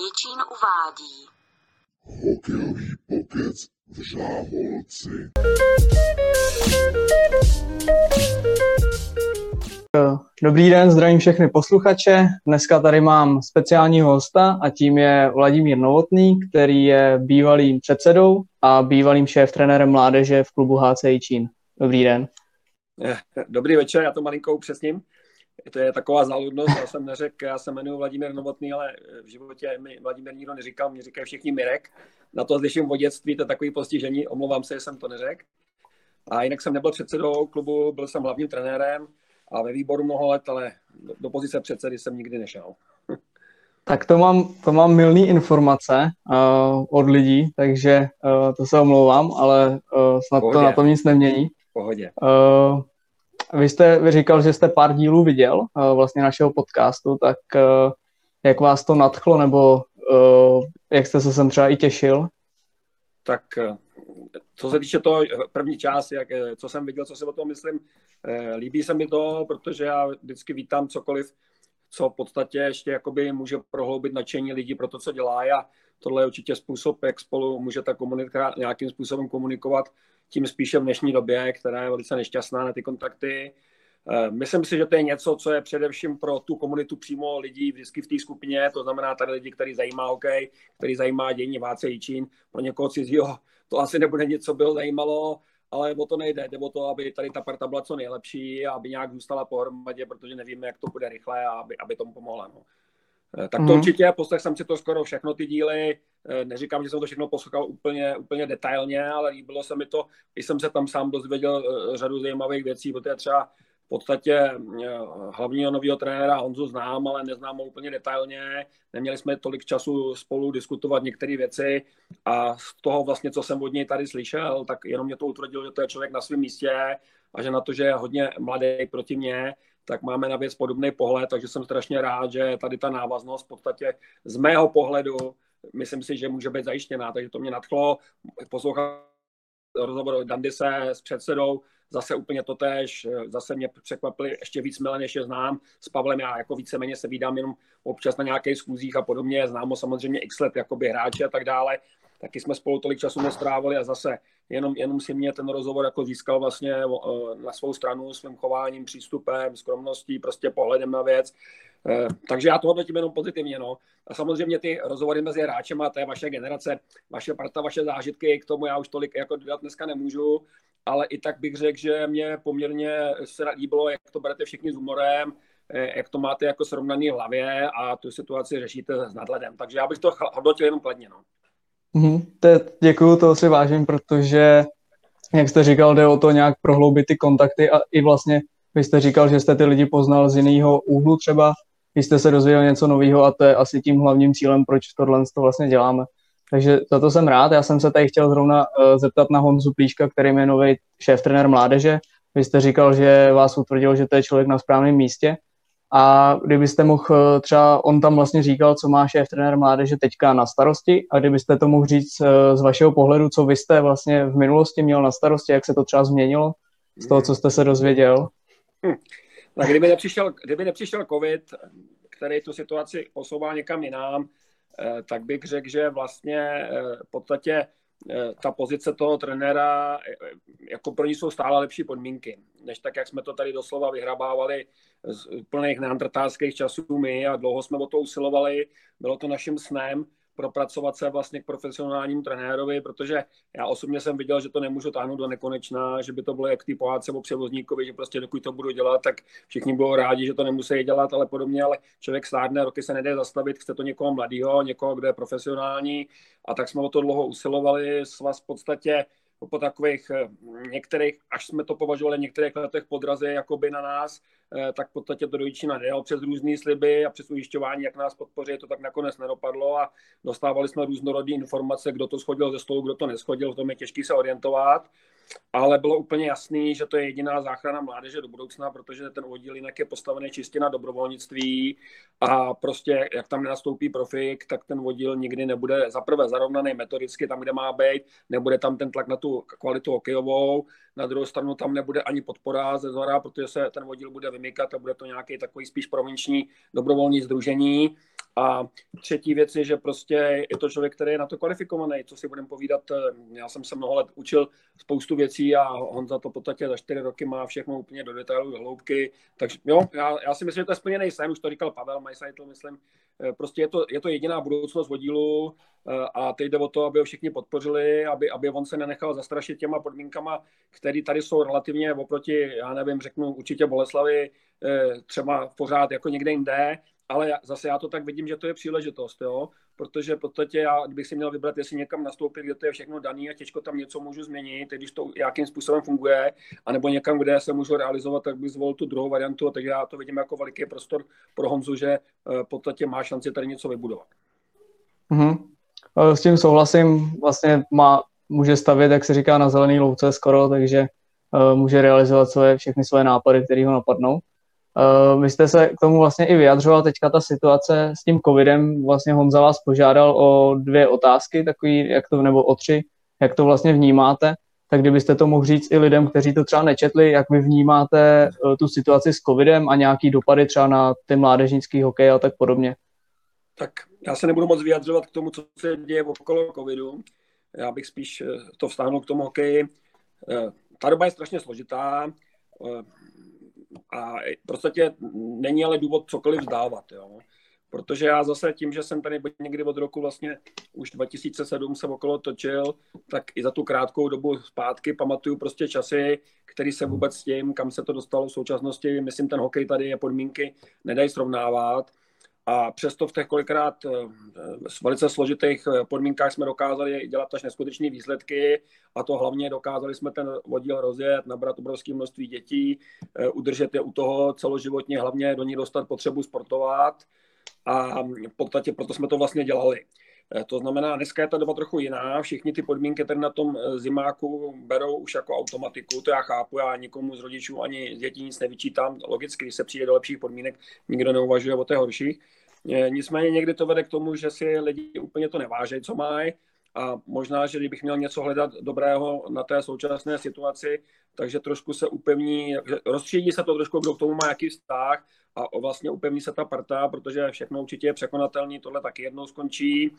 Jičín uvádí. Hokejový pokec v Žáholci. Dobrý den, zdravím všechny posluchače. Dneska tady mám speciálního hosta a tím je Vladimír Novotný, který je bývalým předsedou a bývalým šéf-trenérem mládeže v klubu HC Jičín. Dobrý den. Dobrý večer, já to malinko upřesním. To je taková záludnost, já jsem neřekl, já se jmenuji Vladimír Novotný, ale v životě mi Vladimír nikdo neříkal, mě říkají všichni Mirek. Na to slyším v dětství, to je takový postižení, omlouvám se, že jsem to neřekl. A jinak jsem nebyl předsedou klubu, byl jsem hlavním trenérem a ve výboru mnoho let, ale do, do pozice předsedy jsem nikdy nešel. Tak to mám, to mám milný informace uh, od lidí, takže uh, to se omlouvám, ale uh, snad Pohodě. to na tom nic nemění. Pohodě. Uh, vy jste vy říkal, že jste pár dílů viděl uh, vlastně našeho podcastu, tak uh, jak vás to nadchlo, nebo uh, jak jste se sem třeba i těšil? Tak co se týče toho první část, jak, co jsem viděl, co si o tom myslím, líbí se mi to, protože já vždycky vítám cokoliv, co v podstatě ještě jakoby může prohloubit nadšení lidí pro to, co dělá a tohle je určitě způsob, jak spolu můžete komunikovat, nějakým způsobem komunikovat, tím spíše v dnešní době, která je velice nešťastná na ty kontakty. Eh, myslím si, že to je něco, co je především pro tu komunitu přímo lidí vždycky v té skupině, to znamená tady lidi, který zajímá hokej, který zajímá dění Váce Jičín, pro někoho cizího to asi nebude něco, co byl zajímalo, ale o to nejde. Jde o to, aby tady ta parta byla co nejlepší a aby nějak zůstala pohromadě, protože nevíme, jak to bude rychle a aby, aby tomu pomohla. No. Eh, tak to mm. určitě, poslech jsem si to skoro všechno ty díly, neříkám, že jsem to všechno poslouchal úplně, úplně detailně, ale líbilo se mi to, i jsem se tam sám dozvěděl eh, řadu zajímavých věcí, protože třeba v podstatě hlavního nového trenéra Honzu znám, ale neznám ho úplně detailně. Neměli jsme tolik času spolu diskutovat některé věci a z toho vlastně, co jsem od něj tady slyšel, tak jenom mě to utvrdilo, že to je člověk na svém místě a že na to, že je hodně mladý proti mně, tak máme na věc podobný pohled, takže jsem strašně rád, že tady ta návaznost v podstatě z mého pohledu, myslím si, že může být zajištěná, takže to mě nadchlo. Poslouchat rozhovor Dandise s předsedou, zase úplně to tež, zase mě překvapili ještě víc milé, než je znám. S Pavlem já jako víceméně se vydám jenom občas na nějakých schůzích a podobně, znám ho samozřejmě x let jakoby hráče a tak dále, taky jsme spolu tolik času nestrávili a zase jenom, jenom si mě ten rozhovor jako získal vlastně na svou stranu svým chováním, přístupem, skromností, prostě pohledem na věc. E, takže já to hodnotím jenom pozitivně. No. A samozřejmě ty rozhovory mezi hráčem a té vaše generace, vaše parta, vaše zážitky, k tomu já už tolik jako dodat dneska nemůžu, ale i tak bych řekl, že mě poměrně se líbilo, jak to berete všichni s humorem, e, jak to máte jako srovnaný v hlavě a tu situaci řešíte s nadhledem. Takže já bych to hodnotil jenom kladně. No. Mm-hmm. děkuju, to si vážím, protože, jak jste říkal, jde o to nějak prohloubit ty kontakty a i vlastně vy jste říkal, že jste ty lidi poznal z jiného úhlu třeba, vy jste se dozvěděl něco nového a to je asi tím hlavním cílem, proč tohle to vlastně děláme. Takže za to jsem rád. Já jsem se tady chtěl zrovna uh, zeptat na Honzu Plíška, který je nový šéf trenér mládeže. Vy jste říkal, že vás utvrdil, že to je člověk na správném místě. A kdybyste mohl, eh, třeba on tam vlastně říkal, co má šéf trenér mládeže teďka na starosti, a kdybyste to mohl říct eh, z vašeho pohledu, co vy jste vlastně v minulosti měl na starosti, jak se to třeba změnilo z toho, co jste se dozvěděl? Hm. Tak kdyby nepřišel, kdyby nepřišel covid, který tu situaci posouvá někam jinam, eh, tak bych řekl, že vlastně v podstatě ta pozice toho trenéra, jako pro ní jsou stále lepší podmínky, než tak, jak jsme to tady doslova vyhrabávali z plných neandertálských časů my a dlouho jsme o to usilovali. Bylo to naším snem propracovat se vlastně k profesionálnímu trenérovi, protože já osobně jsem viděl, že to nemůžu táhnout do nekonečna, že by to bylo jak ty pohádce o převozníkovi, že prostě dokud to budu dělat, tak všichni budou rádi, že to nemusí dělat, ale podobně, ale člověk stárne, roky se nedá zastavit, chce to někoho mladého, někoho, kdo je profesionální. A tak jsme o to dlouho usilovali, s vás v podstatě po takových eh, některých, až jsme to považovali některých letech podrazy jakoby na nás, eh, tak v podstatě to do Jičína nejel přes různé sliby a přes ujišťování, jak nás podpoří, to tak nakonec nedopadlo a dostávali jsme různorodé informace, kdo to schodil ze stolu, kdo to neschodil, v tom je těžký se orientovat ale bylo úplně jasný, že to je jediná záchrana mládeže do budoucna, protože ten oddíl jinak je postavený čistě na dobrovolnictví a prostě jak tam nenastoupí profik, tak ten oddíl nikdy nebude zaprvé zarovnaný metodicky tam, kde má být, nebude tam ten tlak na tu kvalitu hokejovou, na druhou stranu tam nebude ani podpora ze zhora, protože se ten oddíl bude vymykat a bude to nějaký takový spíš provinční dobrovolní združení A třetí věc je, že prostě je to člověk, který je na to kvalifikovaný, co si budeme povídat. Eh, já jsem se mnoho let učil spoustu věcí a on za to v podstatě za čtyři roky má všechno úplně do detailu, do hloubky. Takže jo, já, já si myslím, že to je splněný sen, už to říkal Pavel Majsajtl, myslím. Eh, prostě je to, je to jediná budoucnost vodílu eh, a teď jde o to, aby ho všichni podpořili, aby, aby on se nenechal zastrašit těma podmínkama, které tady jsou relativně oproti, já nevím, řeknu určitě Boleslavy, třeba pořád jako někde jinde, ale zase já to tak vidím, že to je příležitost, jo? protože v podstatě já, kdybych si měl vybrat, jestli někam nastoupit, kde to je všechno daný a těžko tam něco můžu změnit, když to jakým způsobem funguje, anebo někam, kde se můžu realizovat, tak bych zvolil tu druhou variantu, takže já to vidím jako veliký prostor pro Honzu, že eh, v podstatě má šanci tady něco vybudovat. Mm-hmm. S tím souhlasím, vlastně má, může stavět, jak se říká, na zelený louce skoro, takže uh, může realizovat svoje, všechny svoje nápady, které ho napadnou. Uh, vy jste se k tomu vlastně i vyjadřoval, teďka ta situace s tím covidem, vlastně Honza vás požádal o dvě otázky, takový, jak to, nebo o tři, jak to vlastně vnímáte, tak kdybyste to mohl říct i lidem, kteří to třeba nečetli, jak vy vnímáte uh, tu situaci s covidem a nějaký dopady třeba na ty mládežnický hokej a tak podobně. Tak já se nebudu moc vyjadřovat k tomu, co se děje okolo covidu. Já bych spíš eh, to vstáhnul k tomu hokeji. Ta doba je strašně složitá a v podstatě není ale důvod cokoliv vzdávat, jo. Protože já zase tím, že jsem tady někdy od roku vlastně už 2007 se okolo točil, tak i za tu krátkou dobu zpátky pamatuju prostě časy, který se vůbec s tím, kam se to dostalo v současnosti, myslím, ten hokej tady je podmínky nedají srovnávat. A přesto v těch kolikrát eh, velice složitých eh, podmínkách jsme dokázali dělat až neskutečné výsledky a to hlavně dokázali jsme ten oddíl rozjet, nabrat obrovské množství dětí, eh, udržet je u toho celoživotně, hlavně do ní dostat potřebu sportovat a v podstatě proto jsme to vlastně dělali. To znamená, dneska je ta doba trochu jiná, všichni ty podmínky tady na tom zimáku berou už jako automatiku, to já chápu, já nikomu z rodičů ani z dětí nic nevyčítám, logicky, když se přijde do lepších podmínek, nikdo neuvažuje o té horších. Nicméně někdy to vede k tomu, že si lidi úplně to nevážejí, co mají. A možná, že kdybych měl něco hledat dobrého na té současné situaci, takže trošku se upevní, rozstřídí se to trošku, kdo k tomu má jaký vztah a vlastně upevní se ta parta, protože všechno určitě je překonatelný, tohle taky jednou skončí.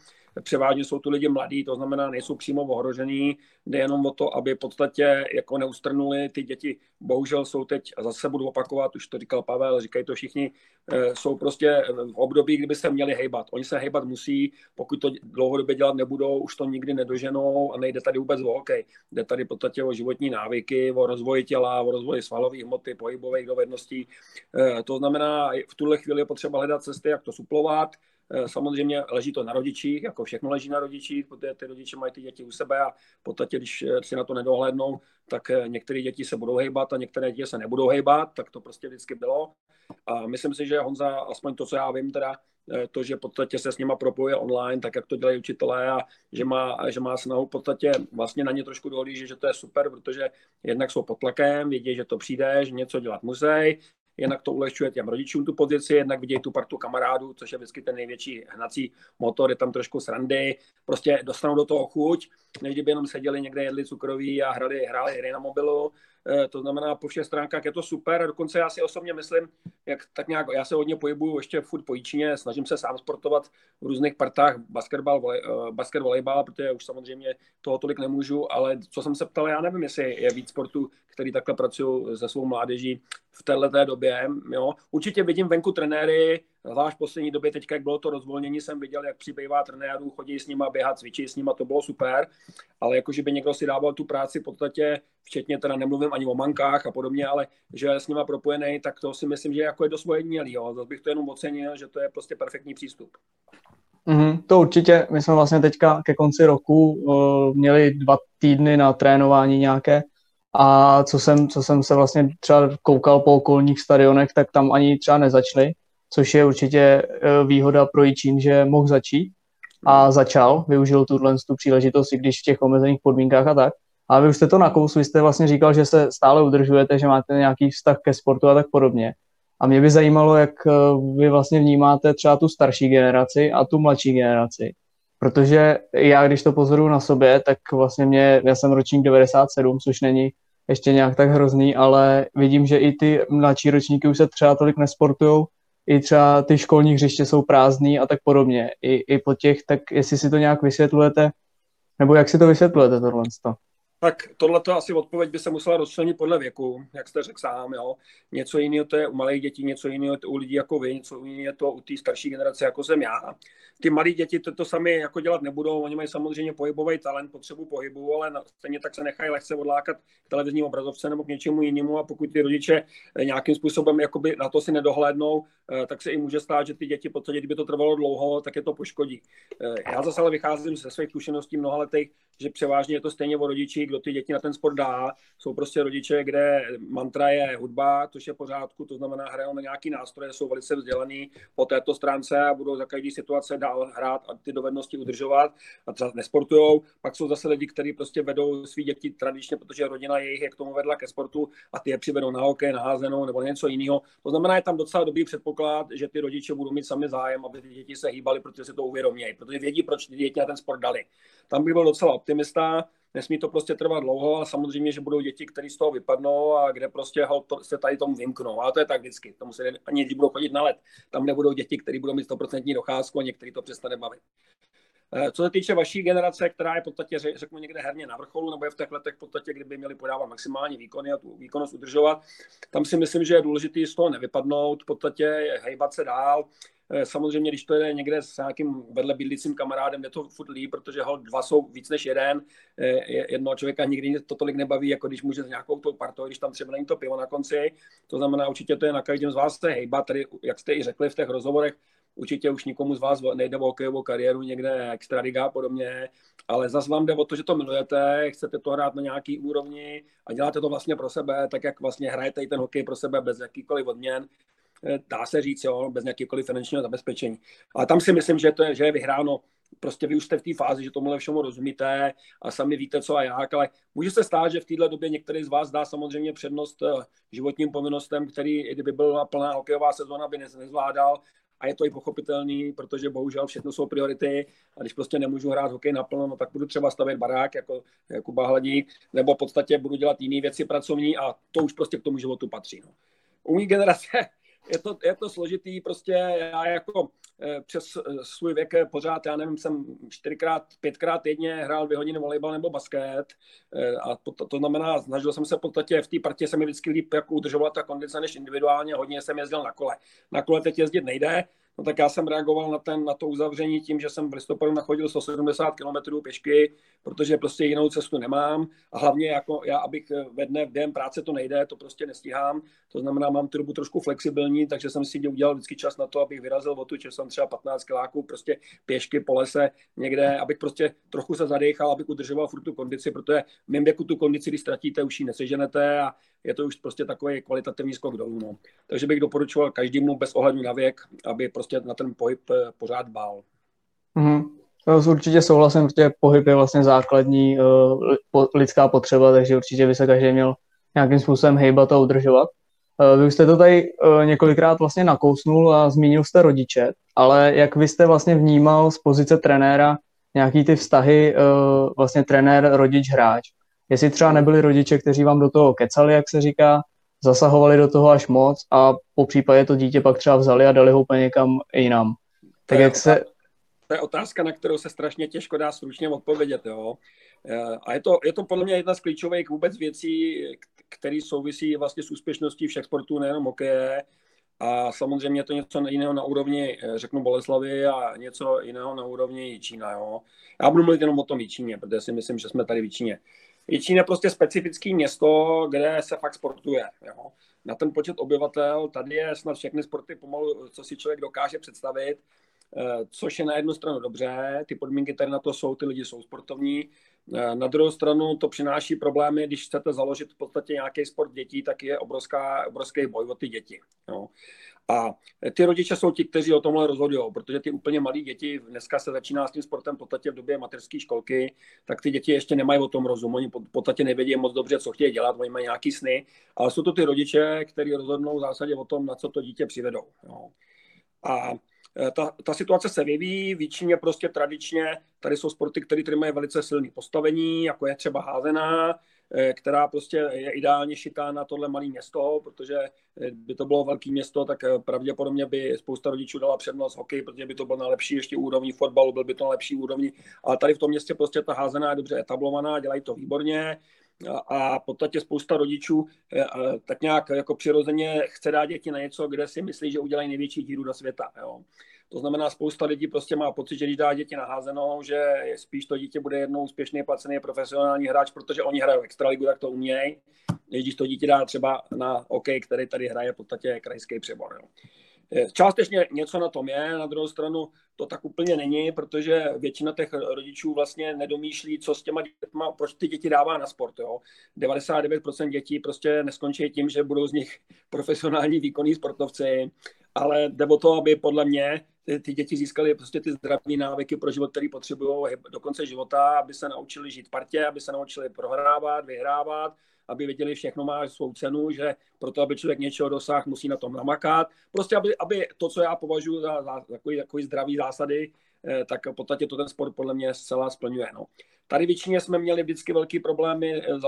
Převážně jsou tu lidi mladí, to znamená, nejsou přímo ohrožený, jde jenom o to, aby v podstatě jako neustrnuli. Ty děti bohužel jsou teď, a zase budu opakovat, už to říkal Pavel, říkají to všichni, eh, jsou prostě v období, kdyby se měli hejbat. Oni se hejbat musí, pokud to dlouhodobě dělat nebudou, už to nikdy nedoženou a nejde tady vůbec o hokej. Jde tady v podstatě o životní návyky, o rozvoji těla, o rozvoji svalové hmoty, pohybových dovedností. Eh, to znamená, v tuhle chvíli je potřeba hledat cesty, jak to suplovat. Eh, samozřejmě leží to na rodičích, jako všechno leží na rodičích, protože ty rodiče mají ty děti u sebe a v podstatě, když eh, si na to nedohlednou, tak eh, některé děti se budou hejbat a některé děti se nebudou hejbat, tak to prostě vždycky bylo. A myslím si, že Honza, aspoň to, co já vím, teda to, že v podstatě se s nima propojuje online, tak jak to dělají učitelé a že má, že má snahu v podstatě vlastně na ně trošku dohlížet, že to je super, protože jednak jsou pod tlakem, vědí, že to přijde, že něco dělat musí, jednak to ulehčuje těm rodičům tu pozici, jednak vidějí tu partu kamarádů, což je vždycky ten největší hnací motor, je tam trošku srandy, prostě dostanou do toho chuť, než kdyby jenom seděli někde, jedli cukroví a hrali, hráli hry na mobilu, to znamená, po všech stránkách je to super. A dokonce já si osobně myslím, jak tak nějak, já se hodně pohybuju ještě furt po Jíčině, snažím se sám sportovat v různých partách basketball, vole, uh, basket, volejbal, protože už samozřejmě toho tolik nemůžu, ale co jsem se ptal, já nevím, jestli je víc sportu, který takhle pracují se svou mládeží v této době. Jo. Určitě vidím venku trenéry, Zvlášť v poslední době, teď, jak bylo to rozvolnění, jsem viděl, jak přibývá trenérů, chodí s nima běhat, cvičí s nima, to bylo super, ale jakože by někdo si dával tu práci v podstatě, včetně teda nemluvím ani o mankách a podobně, ale že je s nima propojený, tak to si myslím, že jako je dost ojedinělý. Zase bych to jenom ocenil, že to je prostě perfektní přístup. Mm, to určitě. My jsme vlastně teďka ke konci roku uh, měli dva týdny na trénování nějaké a co jsem, co jsem se vlastně třeba koukal po okolních stadionech, tak tam ani třeba nezačli což je určitě eh, výhoda pro Jičín, že mohl začít a začal, využil tuhle tu příležitost, i když v těch omezených podmínkách a tak. A vy už jste to nakousli, vy jste vlastně říkal, že se stále udržujete, že máte nějaký vztah ke sportu a tak podobně. A mě by zajímalo, jak eh, vy vlastně vnímáte třeba tu starší generaci a tu mladší generaci. Protože já, když to pozoruju na sobě, tak vlastně mě, já jsem ročník 97, což není ještě nějak tak hrozný, ale vidím, že i ty mladší ročníky už se třeba tolik nesportujou i třeba ty školní hřiště jsou prázdný a tak podobně. I, i po těch, tak jestli si to nějak vysvětlujete, nebo jak si to vysvětlujete tohle? Tak tohle asi odpověď by se musela rozčlenit podle věku, jak jste řekl sám. Jo. Něco jiného to je u malých dětí, něco jiného to u lidí jako vy, něco jiného je to u té starší generace, jako jsem já. Ty malé děti to, to sami jako dělat nebudou, oni mají samozřejmě pohybový talent, potřebu pohybu, ale stejně tak se nechají lehce odlákat k televizní obrazovce nebo k něčemu jinému a pokud ty rodiče eh, nějakým způsobem jakoby na to si nedohlédnou, eh, tak se i může stát, že ty děti, podstatě, kdyby to trvalo dlouho, tak je to poškodí. Eh, já zase ale vycházím ze svých zkušeností mnoha letech, že převážně je to stejně o rodiči, kdo ty děti na ten sport dá. Jsou prostě rodiče, kde mantra je hudba, což je pořádku, to znamená, hrajou na nějaký nástroje, jsou velice vzdělaný po této stránce a budou za každý situace dál hrát a ty dovednosti udržovat a třeba nesportujou. Pak jsou zase lidi, kteří prostě vedou svý děti tradičně, protože rodina jejich je k tomu vedla ke sportu a ty je přivedou na hokej, na házenou nebo něco jiného. To znamená, je tam docela dobrý předpoklad, že ty rodiče budou mít sami zájem, aby ty děti se hýbaly, protože si to uvědomějí, protože vědí, proč ty děti na ten sport dali. Tam bych byl docela optimista, nesmí to prostě trvat dlouho a samozřejmě, že budou děti, které z toho vypadnou a kde prostě se tady tomu vymknou. Ale to je tak vždycky. Tomu se ani děti budou chodit na let. Tam nebudou děti, které budou mít 100% docházku a některý to přestane bavit. Eh, co se týče vaší generace, která je v podstatě, řeknu, někde herně na vrcholu, nebo je v těch letech v podstatě, kdyby měli podávat maximální výkony a tu výkonnost udržovat, tam si myslím, že je důležité z toho nevypadnout, v podstatě hejbat se dál, samozřejmě, když to je někde s nějakým vedle bydlícím kamarádem, je to furt líp, protože ho dva jsou víc než jeden. Eh, jednoho člověka nikdy to tolik nebaví, jako když může s nějakou tou partou, když tam třeba není to pivo na konci. To znamená, určitě to je na každém z vás se hejba, tady, jak jste i řekli v těch rozhovorech, určitě už nikomu z vás nejde o hokejovou kariéru někde extraliga a podobně, ale zase vám jde o to, že to milujete, chcete to hrát na nějaký úrovni a děláte to vlastně pro sebe, tak jak vlastně hrajete i ten hokej pro sebe bez jakýkoliv odměn, Eh, dá se říct, jo, bez nějakého finančního zabezpečení. Ale tam si myslím, že, to je, že je vyhráno prostě vy už jste v té fázi, že tomuhle všemu rozumíte a sami víte, co a jak, ale může se stát, že v této době některý z vás dá samozřejmě přednost eh, životním povinnostem, který, kdyby byla plná hokejová sezóna, by nezvládal, a je to i pochopitelný, protože bohužel všechno jsou priority a když prostě nemůžu hrát hokej naplno, no tak budu třeba stavět barák jako Kuba Hladík, nebo v podstatě budu dělat jiné věci pracovní a to už prostě k tomu životu patří. No. U mý generace je to, je to složitý, prostě já jako eh, přes eh, svůj věk pořád, já nevím, jsem čtyřikrát, pětkrát jedně hrál dvě hodiny volejbal nebo basket eh, a to, to znamená, snažil jsem se v podstatě v té partě se mi vždycky líp jako udržovat ta kondice než individuálně, hodně jsem jezdil na kole. Na kole teď jezdit nejde, No tak já jsem reagoval na, ten, na to uzavření tím, že jsem v listopadu nachodil 170 km pěšky, protože prostě jinou cestu nemám. A hlavně jako já, abych ve dne, v den práce to nejde, to prostě nestíhám, to znamená, mám tu dobu trošku flexibilní, takže jsem si udělal vždycky čas na to, abych vyrazil o tu, že jsem třeba 15 kiláků prostě pěšky po lese někde, abych prostě trochu se zadechal, abych udržoval furt tu kondici, protože v mém věku tu kondici, když ztratíte, už ji neseženete a je to už prostě takový kvalitativní skok dolů. No. Takže bych doporučoval každému bez ohledu na věk, aby prostě na ten pohyb eh, pořád bál. Mm-hmm. Určitě souhlasím, protože pohyb je vlastně základní uh, lidská potřeba, takže určitě by se každý měl nějakým způsobem hejbat a udržovat. Uh, vy jste to tady několikrát vlastně nakousnul a zmínil jste rodiče, ale jak vy jste vlastně vnímal z pozice trenéra nějaký ty vztahy vlastně trenér, rodič, hráč? Jestli třeba nebyli rodiče, kteří vám do toho kecali, jak se říká, zasahovali do toho až moc a po případě to dítě pak třeba vzali a dali ho úplně někam jinam. Tak jak se... To je otázka, na kterou se strašně těžko dá stručně odpovědět. Jo? Eh, a je to, je to podle mě jedna z klíčových vůbec věcí, které souvisí vlastně s úspěšností všech sportů, nejenom hokeje. A samozřejmě je to něco jiného na úrovni, eh, řeknu, Boleslavy a něco jiného na úrovni Jičína. Jo? Já budu mluvit jenom o tom Jičíně, protože si myslím, že jsme tady v Jičíně. Je prostě specifický město, kde se fakt sportuje. Jo. Na ten počet obyvatel tady je snad všechny sporty pomalu, co si člověk dokáže představit, eh, což je na jednu stranu dobře, ty podmínky tady na to jsou, ty lidi jsou sportovní, eh, na druhou stranu to přináší problémy, když chcete založit v podstatě nějaký sport dětí, tak je obrovská, obrovský boj o ty děti. Jo. A ty rodiče jsou ti, kteří o tomhle rozhodují, protože ty úplně malí děti, dneska se začíná s tím sportem v podstatě v době mateřské školky, tak ty děti ještě nemají o tom rozum. Oni v podstatě nevědí moc dobře, co chtějí dělat, oni mají nějaký sny, ale jsou to ty rodiče, kteří rozhodnou v zásadě o tom, na co to dítě přivedou. Jo. A e, ta, ta situace se vyvíjí, většině prostě tradičně, tady jsou sporty, které mají velice silné postavení, jako je třeba házená, která prostě je ideálně šitá na tohle malé město, protože eh, by to bylo velké město, tak pravděpodobně by spousta rodičů dala přednost hokej, protože by to bylo na lepší ještě úrovni fotbalu, byl by to na lepší úrovni. Ale tady v tom městě prostě ta házená je dobře etablovaná, dělají to výborně a v podstatě spousta rodičů tak nějak jako přirozeně chce dát děti na něco, kde si myslí, že udělají největší díru do světa. Jo. To znamená, spousta lidí prostě má pocit, že když dá děti na házenou, že spíš to dítě bude jednou úspěšný, placený profesionální hráč, protože oni hrajou extraligu, tak to umějí. Když to dítě dá třeba na OK, který tady hraje v podstatě krajský přebor. Jo. Částečně něco na tom je, na druhou stranu to tak úplně není, protože většina těch rodičů vlastně nedomýšlí, co s těma dětma, proč ty děti dává na sport. Jo. 99% dětí prostě neskončí tím, že budou z nich profesionální výkonní sportovci, ale jde o to, aby podle mě ty, ty děti získaly prostě ty zdravé návyky pro život, který potřebují do konce života, aby se naučili žít partě, aby se naučili prohrávat, vyhrávat, aby věděli, všechno má svou cenu, že proto, aby člověk něčeho dosáhl, musí na tom namakat. Prostě, aby, aby to, co já považuji za, za takový, takový zdravý zásady, eh, tak v podstatě to ten sport podle mě zcela splňuje. No. Tady většině jsme měli vždycky velký problémy eh,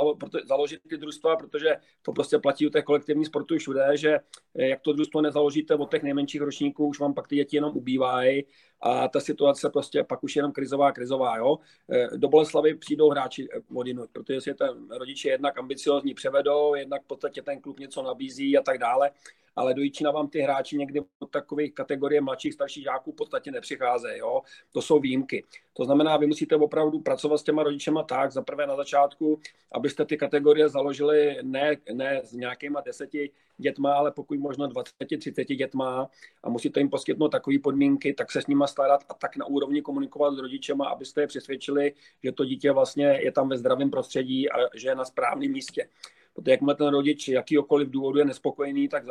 založit ty družstva, protože to prostě platí u těch kolektivních sportů všude, že eh, jak to družstvo nezaložíte od těch nejmenších ročníků, už vám pak ty děti jenom ubývají a ta situace prostě pak už je jenom krizová, krizová. Jo? Eh, do Boleslavy přijdou hráči odinut, protože si ten rodiče jednak ambiciozní převedou, jednak v podstatě ten klub něco nabízí a tak dále ale do Jíčina vám ty hráči někdy od takových kategorie mladších, starších žáků v podstatě nepřicházejí. Jo? To jsou výjimky. To znamená, vy musíte opravdu pracovat s rodičema tak, za prvé na začátku, abyste ty kategorie založili ne, ne s nějakýma deseti dětma, ale pokud možno 20-30 dětma a musíte jim poskytnout takové podmínky, tak se s nima starat a tak na úrovni komunikovat s rodičema, abyste je přesvědčili, že to dítě vlastně je tam ve zdravém prostředí a že je na správném místě. Protože jakmile ten rodič jakýkoliv důvodu je nespokojený, tak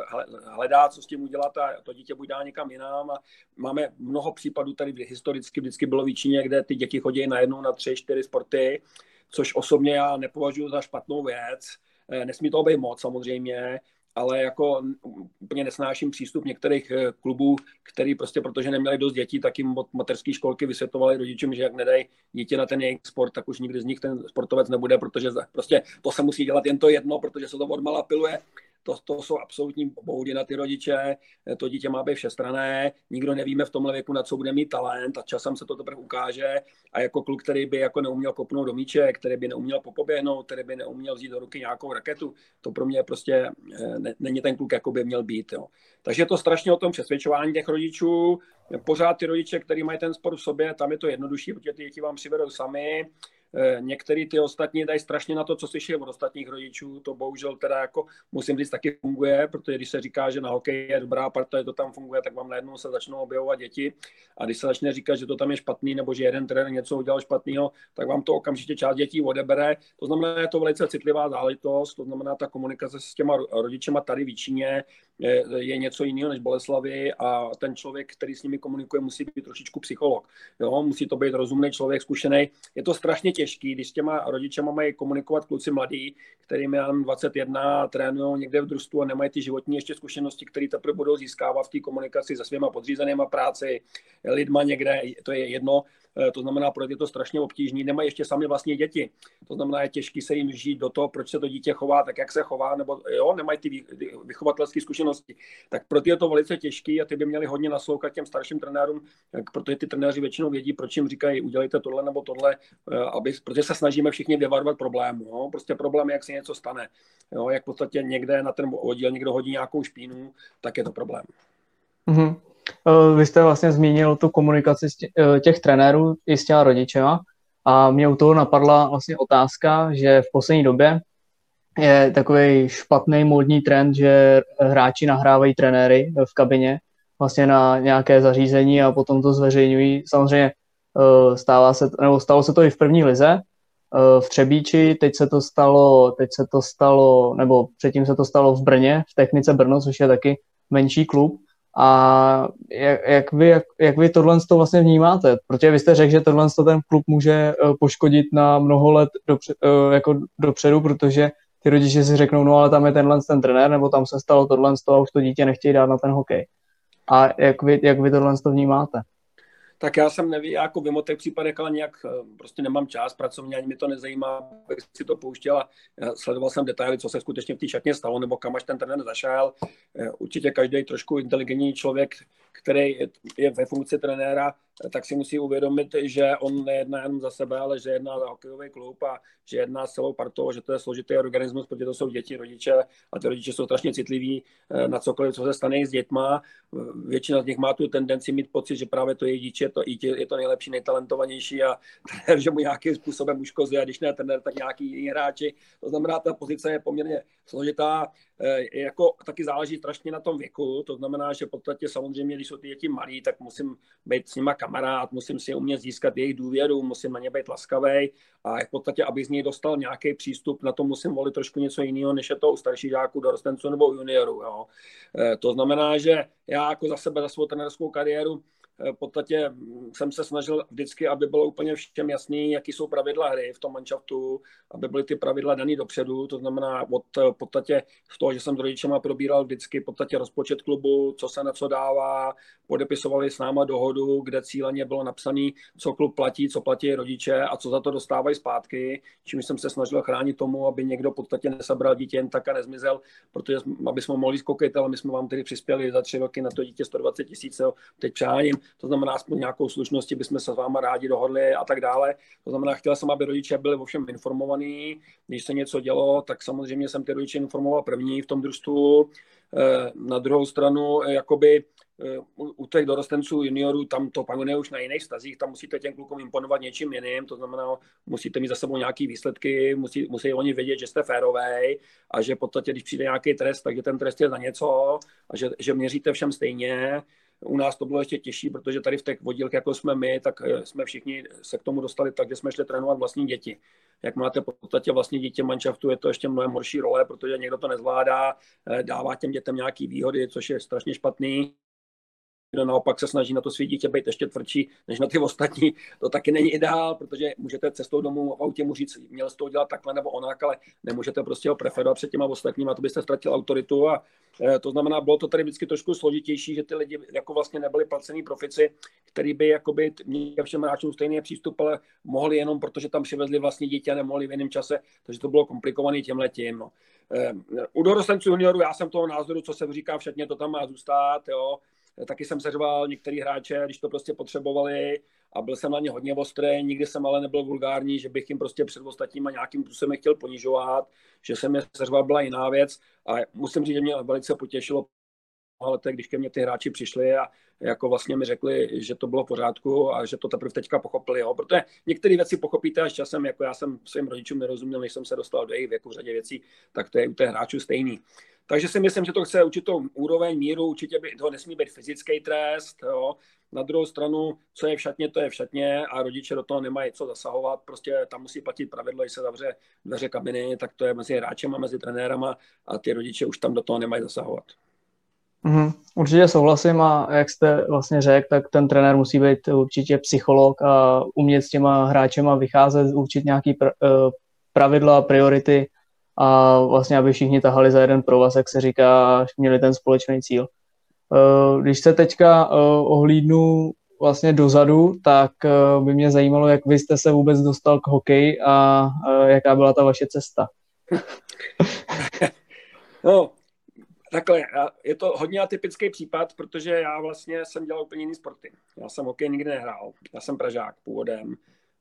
hledá, co s tím udělat a to dítě buď dá někam jinam. A máme mnoho případů tady historicky vždycky bylo většině, kde ty děti chodí najednou na tři, čtyři sporty, což osobně já nepovažuji za špatnou věc. Eh, nesmí to být moc samozřejmě, ale jako úplně nesnáším přístup některých eh, klubů, který prostě, protože neměli dost dětí, tak jim od materské školky vysvětovali rodičům, že jak nedají dítě na ten jejich sport, tak už nikdy z nich ten sportovec nebude, protože prostě to se musí dělat jen to jedno, protože se to odmala piluje to, to jsou absolutní boudy na ty rodiče, to dítě má být všestrané, nikdo nevíme v tomhle věku, na co bude mít talent a časem se to teprve ukáže a jako kluk, který by jako neuměl kopnout do míče, který by neuměl popoběhnout, který by neuměl vzít do ruky nějakou raketu, to pro mě prostě eh, ne, není ten kluk, jako by měl být. Jo. Takže je to strašně o tom přesvědčování těch rodičů, pořád ty rodiče, kteří mají ten sport v sobě, tam je to jednodušší, protože ty děti vám přivedou sami, Eh, některý ty ostatní dají strašně na to, co slyší od ostatních rodičů. To bohužel teda jako musím říct taky funguje, protože když se říká, že na hokej je dobrá parta, to tam funguje, tak vám najednou se začnou objevovat děti. A když se začne říkat, že to tam je špatný, nebo že jeden trenér něco udělal špatného, tak vám to okamžitě část dětí odebere. To znamená, je to velice citlivá záležitost, to znamená, ta komunikace s těma rodičema tady v Číně je, něco jiného než Boleslavy a ten člověk, který s nimi komunikuje, musí být trošičku psycholog. Jo? Musí to být rozumný člověk, zkušený. Je to strašně těžký, když s těma rodičema mají komunikovat kluci mladí, kterým je 21, trénují někde v družstvu a nemají ty životní ještě zkušenosti, které teprve budou získávat v té komunikaci se svýma podřízenýma práci, lidma někde, to je jedno Eh, to znamená, pro je to strašně obtížné, nemají ještě sami vlastně děti. To znamená, je těžké se jim žít do toho, proč se to dítě chová, tak jak se chová, nebo jo, nemají ty vychovatelské zkušenosti. Tak pro ty je to velice těžké a ty by měli hodně naslouchat těm starším trenérům, protože ty trenéři většinou vědí, proč jim říkají, udělejte tohle nebo tohle, eh, aby, protože se snažíme všichni vyvarovat problému. Jo? Prostě problém je, jak se něco stane. Jo? Jak v podstatě někde na ten oddíl někdo hodí nějakou špínu, tak je to problém. Mm-hmm. Vy jste vlastně zmínil tu komunikaci eh, těch trenérů i s těma rodičema a mě u toho napadla vlastně otázka, že v poslední době je takový špatný módní trend, že hráči nahrávají trenéry v kabině vlastně na nějaké zařízení a potom to zveřejňují. Samozřejmě eh, stává se, nebo stalo se to i v první lize, eh, v Třebíči, teď se to stalo, teď se to stalo, nebo předtím se to stalo v Brně, v Technice Brno, což je taky menší klub. A jak, jak, vy, jak, jak vy tohle to vlastně vnímáte? Protože vy jste řekl, že tohle ten klub může eh, poškodit na mnoho let dopře, jako dopředu, protože ty rodiče si řeknou, no ale tam je tenhle ten trenér, nebo tam se stalo tohle a už to dítě nechtějí dát na ten hokej. A jak vy, jak vy tohle to vnímáte? Tak já jsem neví, jako v těch případech, ale nějak eh, prostě nemám čas pracovně, ani mi to nezajímá, abych si to pouštěl a sledoval jsem detaily, co se skutečně v té šatně stalo, nebo kam až ten trenér zašel. Eh, určitě každý trošku inteligentní člověk, který je ve funkci trenéra, tak si musí uvědomit, že on nejedná jenom za sebe, ale že jedná za hokejový klub a že jedná s celou partou, že to je složitý organismus, protože to jsou děti, rodiče a ty rodiče jsou strašně citliví eh, na cokoliv, co se stane s dětma. Většina z nich má tu tendenci mít pocit, že právě to je dítě, to je to nejlepší, nejtalentovanější a že mu nějakým způsobem uškozuje, a když ne trenér, tak nějaký jiný hráči. To znamená, ta pozice je poměrně složitá. Eh, jako taky záleží strašně na tom věku, to znamená, že v podstatě samozřejmě, když jsou ty děti malí, tak musím být s nima kamarád, musím si umět získat jejich důvěru, musím na ně být laskavý a v podstatě, aby z něj dostal nějaký přístup, na to musím volit trošku něco jiného, než je to u starších žáků, dorostenců nebo juniorů. Jo. Eh, to znamená, že já jako za sebe, za svou trenerskou kariéru, v podstatě mm, jsem se snažil vždycky, aby bylo úplně všem jasný, jaký jsou pravidla hry v tom manšaftu, aby byly ty pravidla daný dopředu, to znamená od eh, v podstatě z toho, že jsem s rodičema probíral vždycky v podstatě rozpočet klubu, co se na co dává, podepisovali s náma dohodu, kde cíleně bylo napsané, co klub platí, co platí rodiče a co za to dostávají zpátky, čím jsem se snažil chránit tomu, aby někdo v podstatě nesabral dítě jen tak a nezmizel, protože aby jsme mohli zkoukat, ale my jsme vám tedy přispěli za tři roky na to dítě 120 tisíc, teď přáním to znamená aspoň nějakou slušnosti bychom se s váma rádi dohodli a tak dále. To znamená, chtěl jsem, aby rodiče byli o všem informovaní. Když se něco dělo, tak samozřejmě jsem ty rodiče informoval první v tom družstvu. Eh, na druhou stranu, eh, jakoby eh, u těch dorostenců juniorů, tam to panuje už na jiných stazích, tam musíte těm klukům imponovat něčím jiným, to znamená, musíte mít za sebou nějaké výsledky, musí, musí oni vědět, že jste férový a že v podstatě, když přijde nějaký trest, takže ten trest je za něco a že, že měříte všem stejně u nás to bylo ještě těžší, protože tady v těch vodílkách, jako jsme my, tak eh, jsme všichni se k tomu dostali tak, že jsme šli trénovat vlastní děti. Jak máte v podstatě vlastní dítě manšaftu, je to ještě mnohem horší role, protože někdo to nezvládá, eh, dává těm dětem nějaké výhody, což je strašně špatný kdo naopak se snaží na to svý dítě být ještě tvrdší než na ty ostatní, to taky není ideál, protože můžete cestou domů v autě mu říct, měl jsi to udělat takhle nebo onak, ale nemůžete prostě ho preferovat před těma ostatníma, to byste ztratil autoritu a e, to znamená, bylo to tady vždycky trošku složitější, že ty lidi jako vlastně nebyli placený profici, který by jakoby měli všem hráčům stejný přístup, ale mohli jenom, protože tam přivezli vlastně dítě a nemohli v jiném čase, takže to bylo komplikované tím letím. No. E, u dorostenců juniorů já jsem toho názoru, co se říká všetně, to tam má zůstat, jo taky jsem seřval některý hráče, když to prostě potřebovali a byl jsem na ně hodně ostrý, nikdy jsem ale nebyl vulgární, že bych jim prostě před ostatníma nějakým způsobem chtěl ponižovat, že jsem je seřval byla jiná věc a musím říct, že mě velice potěšilo letech, když ke mně ty hráči přišli a jako vlastně mi řekli, že to bylo v pořádku a že to teprve teďka pochopili, jo. protože některé věci pochopíte až časem, jako já jsem svým rodičům nerozuměl, než jsem se dostal do jejich věku v řadě věcí, tak to je u těch hráčů stejný. Takže si myslím, že to chce určitou úroveň míru, určitě by to nesmí být fyzický trest, jo. Na druhou stranu, co je v šatně, to je v šatně a rodiče do toho nemají co zasahovat. Prostě tam musí platit pravidlo, když se zavře dveře kabiny, tak to je mezi hráčem a mezi trenérama a ty rodiče už tam do toho nemají zasahovat. Mm, určitě souhlasím a jak jste vlastně řekl, tak ten trenér musí být určitě psycholog a umět s těma hráčema vycházet, určit nějaký pr- eh, pravidla, priority a vlastně, aby všichni tahali za jeden provaz, jak se říká, měli ten společný cíl. Eh, když se teďka eh, ohlídnu vlastně dozadu, tak by mě zajímalo, jak vy jste se vůbec dostal k hokeji a jaká byla ta vaše cesta. No, Takhle, je to hodně atypický případ, protože já vlastně jsem dělal úplně jiný sporty. Já jsem hokej nikdy nehrál. Já jsem Pražák původem.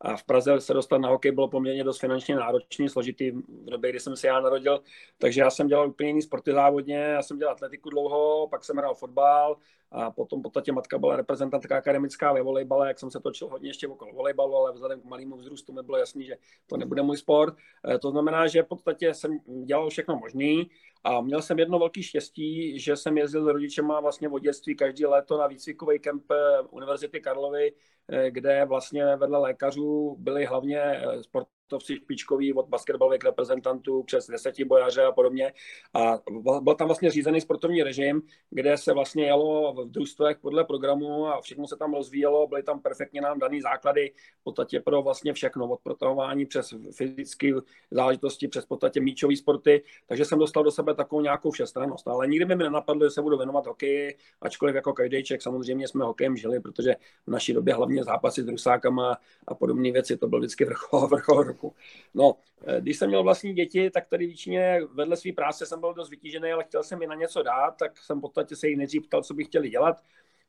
A v Praze se dostat na hokej bylo poměrně dost finančně náročný, složitý v době, kdy jsem se já narodil. Takže já jsem dělal úplně jiný sporty závodně. Já jsem dělal atletiku dlouho, pak jsem hrál fotbal a potom v podstatě matka byla reprezentantka akademická ve volejbale, jak jsem se točil hodně ještě okolo volejbalu, ale vzhledem k malému vzrůstu mi bylo jasný, že to nebude můj sport. E, to znamená, že v podstatě jsem dělal všechno možný a měl jsem jedno velké štěstí, že jsem jezdil s rodičema vlastně v dětství každý léto na výcvikový kemp e, Univerzity Karlovy, e, kde vlastně vedle lékařů byli hlavně sport sportovci špičkoví od basketbalových reprezentantů přes desetibojaře a podobně. A byl tam vlastně řízený sportovní režim, kde se vlastně jelo v družstvech podle programu a všechno se tam rozvíjelo, byly tam perfektně nám dané základy v podstatě pro vlastně všechno, od protahování přes fyzické záležitosti, přes v podstatě míčové sporty, takže jsem dostal do sebe takovou nějakou všestrannost. Ale nikdy by mi nenapadlo, že se budu věnovat hokeji, ačkoliv jako člověk samozřejmě jsme hokejem žili, protože v naší době hlavně zápasy s rusákama a podobné věci, to byl vždycky vrchol, vrchol roku. No, eh, když jsem měl vlastní děti, tak tady většině vedle své práce jsem byl dost vytížený, ale chtěl jsem mi na něco dát, tak jsem v podstatě se jich nejdřív ptal, co by chtěli dělat.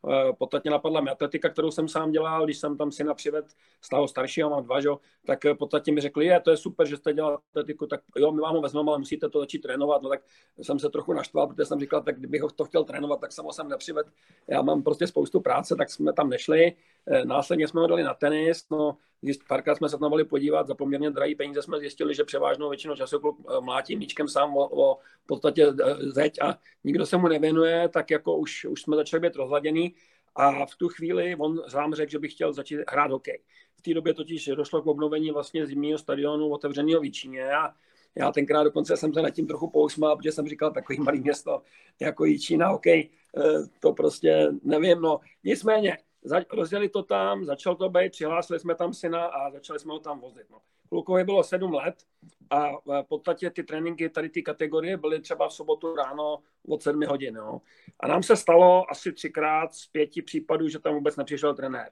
Eh, podstatně napadla mi atletika, kterou jsem sám dělal, když jsem tam syna přived z toho staršího, mám dva, že? tak eh, podstatně mi řekli, je, to je super, že jste dělal atletiku, tak jo, my vám ho vezmeme, ale musíte to začít trénovat, no tak jsem se trochu naštval, protože jsem říkal, tak kdybych to chtěl trénovat, tak jsem ho sem nepřived, já mám prostě spoustu práce, tak jsme tam nešli, následně jsme ho dali na tenis, no párkrát jsme se tam mohli podívat, za poměrně drahý peníze jsme zjistili, že převážnou většinou času klub mlátí míčkem sám o, o podstatě zeď a nikdo se mu nevěnuje, tak jako už, už jsme začali být rozladěný a v tu chvíli on vám řekl, že by chtěl začít hrát hokej. V té době totiž došlo k obnovení vlastně zimního stadionu otevřeného v a já tenkrát dokonce jsem se nad tím trochu pousmál, protože jsem říkal, takový malý město jako Čína, hokej, eh, to prostě nevím, no. Nicméně, rozdělili to tam, začal to být, přihlásili jsme tam syna a začali jsme ho tam vozit. No. Klukovi bylo sedm let a v podstatě ty tréninky tady ty kategorie byly třeba v sobotu ráno od sedmi hodin. Jo. A nám se stalo asi třikrát z pěti případů, že tam vůbec nepřišel trenér.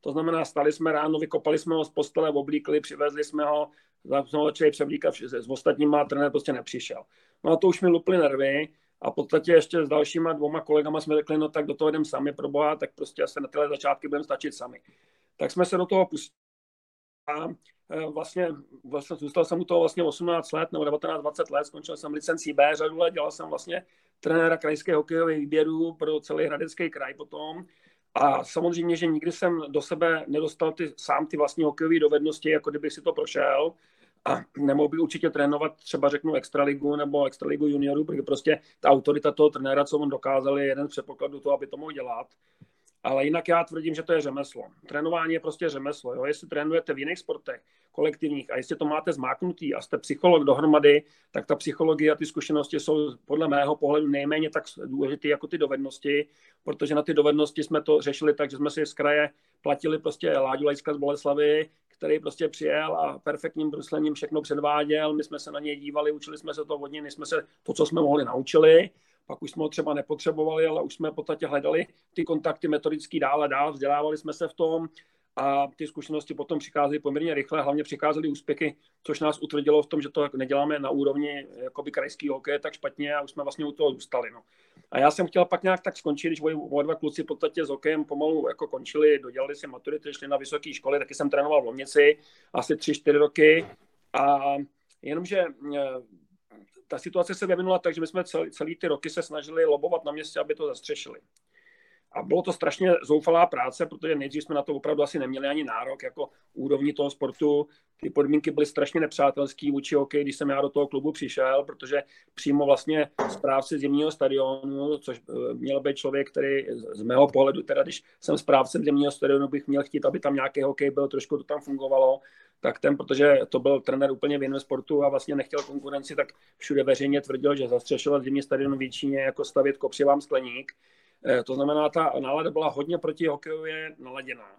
To znamená, stali jsme ráno, vykopali jsme ho z postele, oblíkli, přivezli jsme ho, začali převlíkat s ostatníma a trenér prostě nepřišel. No a to už mi luply nervy a v podstatě ještě s dalšíma dvoma kolegama jsme řekli, no tak do toho jdem sami pro boha, tak prostě asi na tyhle začátky budeme stačit sami. Tak jsme se do toho pustili a e, vlastně, vlastně zůstal jsem u toho vlastně 18 let nebo 19-20 let, skončil jsem licencí B řadu let, dělal jsem vlastně trenéra krajského hokejového výběru pro celý Hradecký kraj potom. A samozřejmě, že nikdy jsem do sebe nedostal ty, sám ty vlastní hokejové dovednosti, jako kdyby si to prošel. A nemohl bych určitě trénovat třeba řeknu extraligu nebo extraligu juniorů, protože prostě ta autorita toho trenéra, co on dokázal, je jeden z předpokladů toho, aby to mohl dělat. Ale jinak já tvrdím, že to je řemeslo. Trénování je prostě řemeslo. Jo? Jestli trénujete v jiných sportech, kolektivních, a jestli to máte zmáknutý a jste psycholog dohromady, tak ta psychologie a ty zkušenosti jsou podle mého pohledu nejméně tak důležité jako ty dovednosti, protože na ty dovednosti jsme to řešili tak, že jsme si z kraje platili prostě Láďu Lajska z Boleslavy, který prostě přijel a perfektním bruslením všechno předváděl, my jsme se na něj dívali, učili jsme se to od něj, jsme se to, co jsme mohli, naučili pak už jsme ho třeba nepotřebovali, ale už jsme v podstatě hledali ty kontakty metodický dál a dál, vzdělávali jsme se v tom a ty zkušenosti potom přicházely poměrně rychle, hlavně přicházely úspěchy, což nás utvrdilo v tom, že to neděláme na úrovni jakoby krajský hokej tak špatně a už jsme vlastně u toho zůstali. No. A já jsem chtěl pak nějak tak skončit, když moji dva kluci v podstatě s hokejem pomalu jako končili, dodělali si maturity, šli na vysoké školy, taky jsem trénoval v Lomnici asi tři, čtyři roky a jenomže ta situace se vyvinula tak, že my jsme celý, celý ty roky se snažili lobovat na městě, aby to zastřešili. A bylo to strašně zoufalá práce, protože nejdřív jsme na to opravdu asi neměli ani nárok jako úrovni toho sportu. Ty podmínky byly strašně nepřátelské vůči hokej, když jsem já do toho klubu přišel, protože přímo vlastně správce zimního stadionu, což eh, měl být člověk, který z mého pohledu, teda když jsem správcem zimního stadionu, bych měl chtít, aby tam nějaký hokej byl, trošku to tam fungovalo, tak ten, protože to byl trenér úplně v jiném sportu a vlastně nechtěl konkurenci, tak všude veřejně tvrdil, že zastřešovat zimní stadion v Jíčíně jako stavět kopřivám skleník. Eh, to znamená, ta nálada byla hodně proti hokejově naladěná.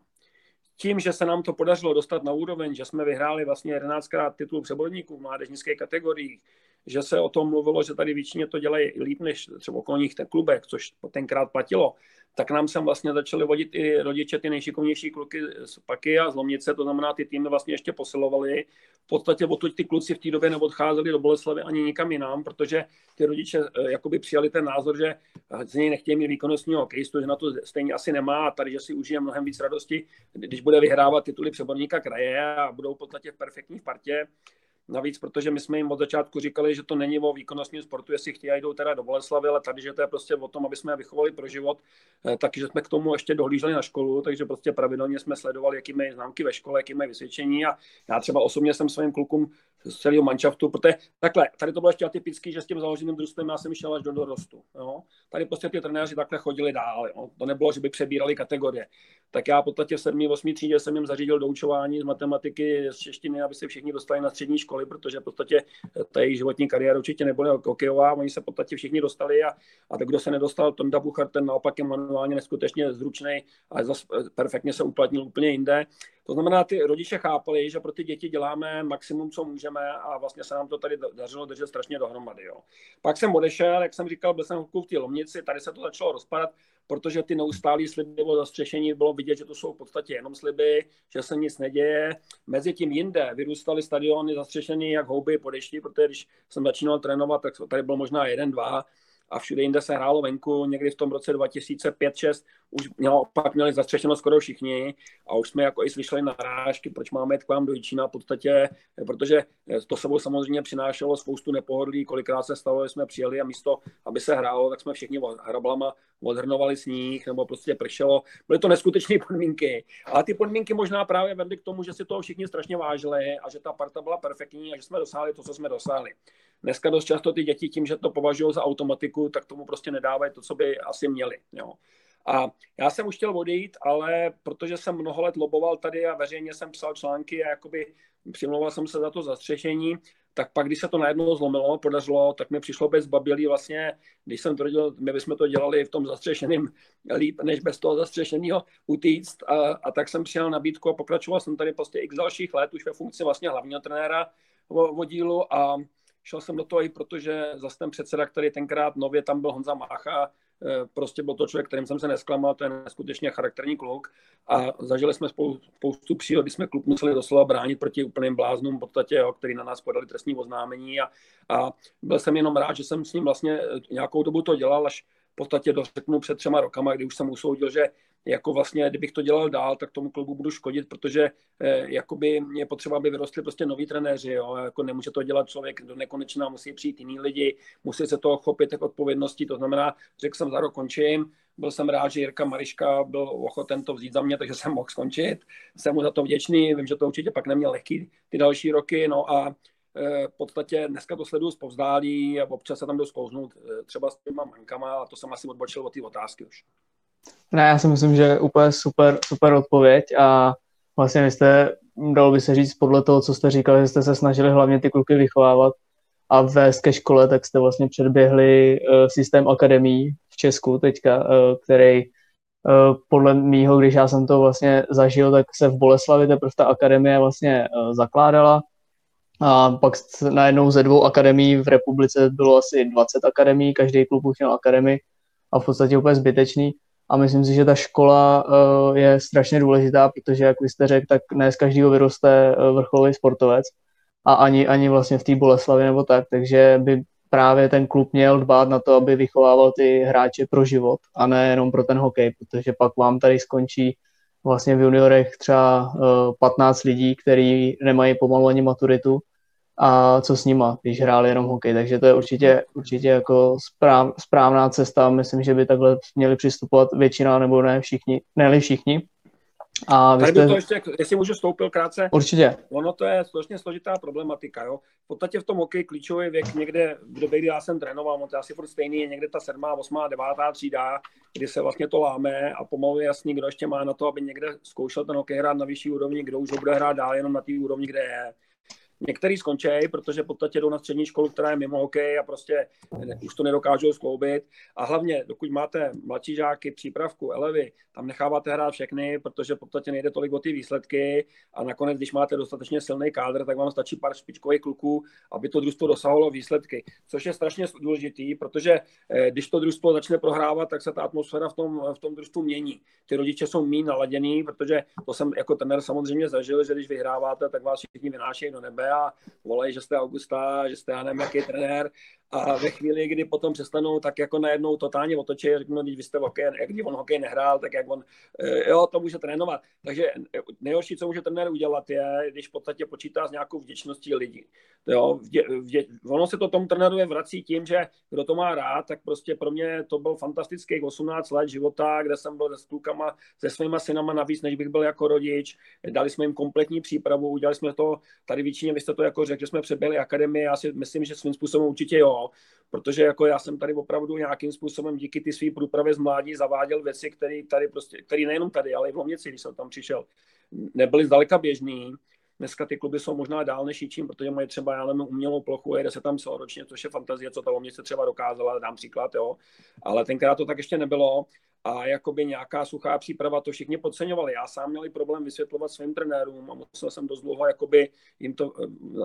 Tím, že se nám to podařilo dostat na úroveň, že jsme vyhráli vlastně 11krát titul přeborníků v mládežnických kategoriích, že se o tom mluvilo, že tady většině to dělají líp než třeba okolních klubech, což tenkrát platilo, tak nám sem vlastně začali vodit i rodiče, ty nejšikovnější kluky z Paky a z Lomnice, to znamená, ty týmy vlastně ještě posilovali. V podstatě odtud ty kluci v té době neodcházeli do Boleslavy ani nikam jinam, protože ty rodiče eh, jakoby přijali ten názor, že z něj nechtějí mít výkonnostního hokejistu, že na to stejně asi nemá a tady, že si užije mnohem víc radosti, když bude vyhrávat tituly přeborníka kraje a budou v podstatě v perfektní partě. Navíc, protože my jsme jim od začátku říkali, že to není o výkonnostním sportu, jestli chtějí, jdou teda do Boleslavy, ale tady, že to je prostě o tom, aby jsme je vychovali pro život, eh, takže jsme k tomu ještě dohlíželi na školu, takže prostě pravidelně jsme sledovali, jaký mají známky ve škole, jaký mají vysvědčení a já třeba osobně jsem svým klukům z celého manšaftu, protože takhle, tady to bylo ještě atypický, že s tím založeným družstvem já jsem šel až do dorostu. Jo? Tady prostě ty trenéři takhle chodili dál. Jo? To nebylo, že by přebírali kategorie. Tak já v podstatě v 7. 8. třídě jsem jim zařídil doučování z matematiky, z češtiny, aby se všichni dostali na střední školy, protože v podstatě ta jejich životní kariéra určitě nebyla hokejová, oni se v podstatě všichni dostali a, a tak, kdo se nedostal, Tonda Buchar, ten naopak je manuálně neskutečně zručný a zase perfektně se uplatnil úplně jinde. To znamená, ty rodiče chápali, že pro ty děti děláme maximum, co můžeme a vlastně se nám to tady dařilo držet strašně dohromady. Jo. Pak jsem odešel, jak jsem říkal, byl jsem v té Lomnici, tady se to začalo rozpadat, protože ty neustálé sliby o zastřešení bylo vidět, že to jsou v podstatě jenom sliby, že se nic neděje. Mezi tím jinde vyrůstaly stadiony zastřešený jak houby po dešti, protože když jsem začínal trénovat, tak tady byl možná jeden, dva, a všude jinde se hrálo venku. Někdy v tom roce 2005-6 už mělo, pak měli zastřešeno skoro všichni a už jsme jako i slyšeli narážky, proč máme jít k vám do Jičína v podstatě, protože to sebou samozřejmě přinášelo spoustu nepohodlí, kolikrát se stalo, že jsme přijeli a místo, aby se hrálo, tak jsme všichni hrablama odhrnovali sníh nebo prostě pršelo. Byly to neskutečné podmínky, ale ty podmínky možná právě vedly k tomu, že si toho všichni strašně vážili a že ta parta byla perfektní a že jsme dosáhli to, co jsme dosáhli. Dneska dost často ty děti tím, že to považují za automatiku, tak tomu prostě nedávají to, co by asi měli. Jo. A já jsem už chtěl odejít, ale protože jsem mnoho let loboval tady a veřejně jsem psal články a jakoby přimlouval jsem se za to zastřešení, tak pak, když se to najednou zlomilo, podařilo, tak mi přišlo bez babělí vlastně, když jsem tvrdil, my bychom to dělali v tom zastřešeném líp, než bez toho zastřešeného utíct. A, a, tak jsem přijal nabídku a pokračoval jsem tady prostě x dalších let, už ve funkci vlastně hlavního trenéra vodílu a šel jsem do toho i protože zase ten předseda, který tenkrát nově tam byl Honza Mácha, eh, prostě byl to člověk, kterým jsem se nesklamal, to je skutečně charakterní kluk a zažili jsme spoustu příhod, kdy jsme klub museli doslova bránit proti úplným bláznům, podstatě, jo, který na nás podali trestní oznámení a, a byl jsem jenom rád, že jsem s ním vlastně eh, nějakou dobu to dělal, až v podstatě dořeknu před třema rokama, kdy už jsem usoudil, že jako vlastně, kdybych to dělal dál, tak tomu klubu budu škodit, protože eh, jakoby je potřeba, aby vyrostli prostě noví trenéři, jo? jako nemůže to dělat člověk do nekonečna, musí přijít jiný lidi, musí se toho chopit tak odpovědností, to znamená, řekl jsem za rok končím, byl jsem rád, že Jirka Mariška byl ochoten to vzít za mě, takže jsem mohl skončit. Jsem mu za to vděčný, vím, že to určitě pak neměl lehký ty další roky, no a eh, v podstatě dneska to sleduju zpovzdálí a občas se tam jdu sklouznout eh, třeba s těma mankama a to jsem asi odbočil od té otázky už. Ne, já si myslím, že je úplně super, super odpověď a vlastně vy jste, dalo by se říct podle toho, co jste říkali, že jste se snažili hlavně ty kluky vychovávat a vést ke škole, tak jste vlastně předběhli uh, systém akademí v Česku teďka, uh, který uh, podle mýho, když já jsem to vlastně zažil, tak se v Boleslavi teprve ta akademie vlastně uh, zakládala. A pak najednou ze dvou akademií v republice bylo asi 20 akademií, každý klub už měl akademii a v podstatě úplně zbytečný a myslím si, že ta škola uh, je strašně důležitá, protože, jak vy jste řekl, tak ne z každého vyroste uh, vrcholový sportovec. A ani, ani vlastně v té Boleslavi nebo tak, takže by právě ten klub měl dbát na to, aby vychovával ty hráče pro život a ne jenom pro ten hokej, protože pak vám tady skončí vlastně v juniorech třeba uh, 15 lidí, kteří nemají pomalu ani maturitu a co s nima, když hráli jenom hokej. Takže to je určitě, určitě jako správ, správná cesta. Myslím, že by takhle měli přistupovat většina nebo ne všichni, ne všichni. A Tady jste... to ještě, jestli můžu stoupil krátce. Určitě. Ono to je strašně složitá problematika. Jo? V podstatě v tom hokej klíčový věk někde, v době, kdy já jsem trénoval, on to je asi furt stejný, je někde ta 7., 8., 9. třída, kdy se vlastně to láme a pomalu je jasný, kdo ještě má na to, aby někde zkoušel ten hokej hrát na vyšší úrovni, kdo už ho bude hrát dál jenom na té úrovni, kde je. Některý skončí, protože v podstatě jdou na střední školu, která je mimo hokej a prostě už to nedokážou skloubit. A hlavně, dokud máte mladší žáky, přípravku, elevy, tam necháváte hrát všechny, protože v podstatě nejde tolik o ty výsledky a nakonec, když máte dostatečně silný kádr, tak vám stačí pár špičkových kluků, aby to družstvo dosahovalo výsledky. Což je strašně důležitý, protože eh, když to družstvo začne prohrávat, tak se ta atmosféra v tom, v tom družstvu mění. Ty rodiče jsou méně naladěný, protože to jsem jako trenér samozřejmě zažil, že když vyhráváte, tak vás všichni vynášejí do nebe a volají, že jste Augusta, že jste já nevím, jaký trenér a ve chvíli, kdy potom přestanou, tak jako najednou totálně otočí a řeknou, no, když vy jste hokej, jak když on hokej nehrál, tak jak on, eh, jo, to může trénovat. Takže nejhorší, co může trenér udělat, je, když v podstatě počítá s nějakou vděčností lidí. Jo, vdě, vdě, ono se to tomu trenérovi vrací tím, že kdo to má rád, tak prostě pro mě to byl fantastických 18 let života, kde jsem byl se klukama, se svýma synama navíc, než bych byl jako rodič. Dali jsme jim kompletní přípravu, udělali jsme to tady většině, vy jste to jako řekl, že jsme přebyli akademii, já si myslím, že svým způsobem určitě jo, protože jako já jsem tady opravdu nějakým způsobem díky ty své průpravě z mládí zaváděl věci, které tady prostě, které nejenom tady, ale i v Lomnici, když jsem tam přišel, nebyly zdaleka běžný. Dneska ty kluby jsou možná dál než jičím, protože mají třeba já nevím, umělou plochu, jede se tam celoročně, což je fantazie, co ta Lomnice třeba dokázala, dám příklad, jo. Ale tenkrát to tak ještě nebylo a jakoby nějaká suchá příprava, to všichni podceňovali. Já sám měl problém vysvětlovat svým trenérům a musel jsem dost dlouho jakoby jim to,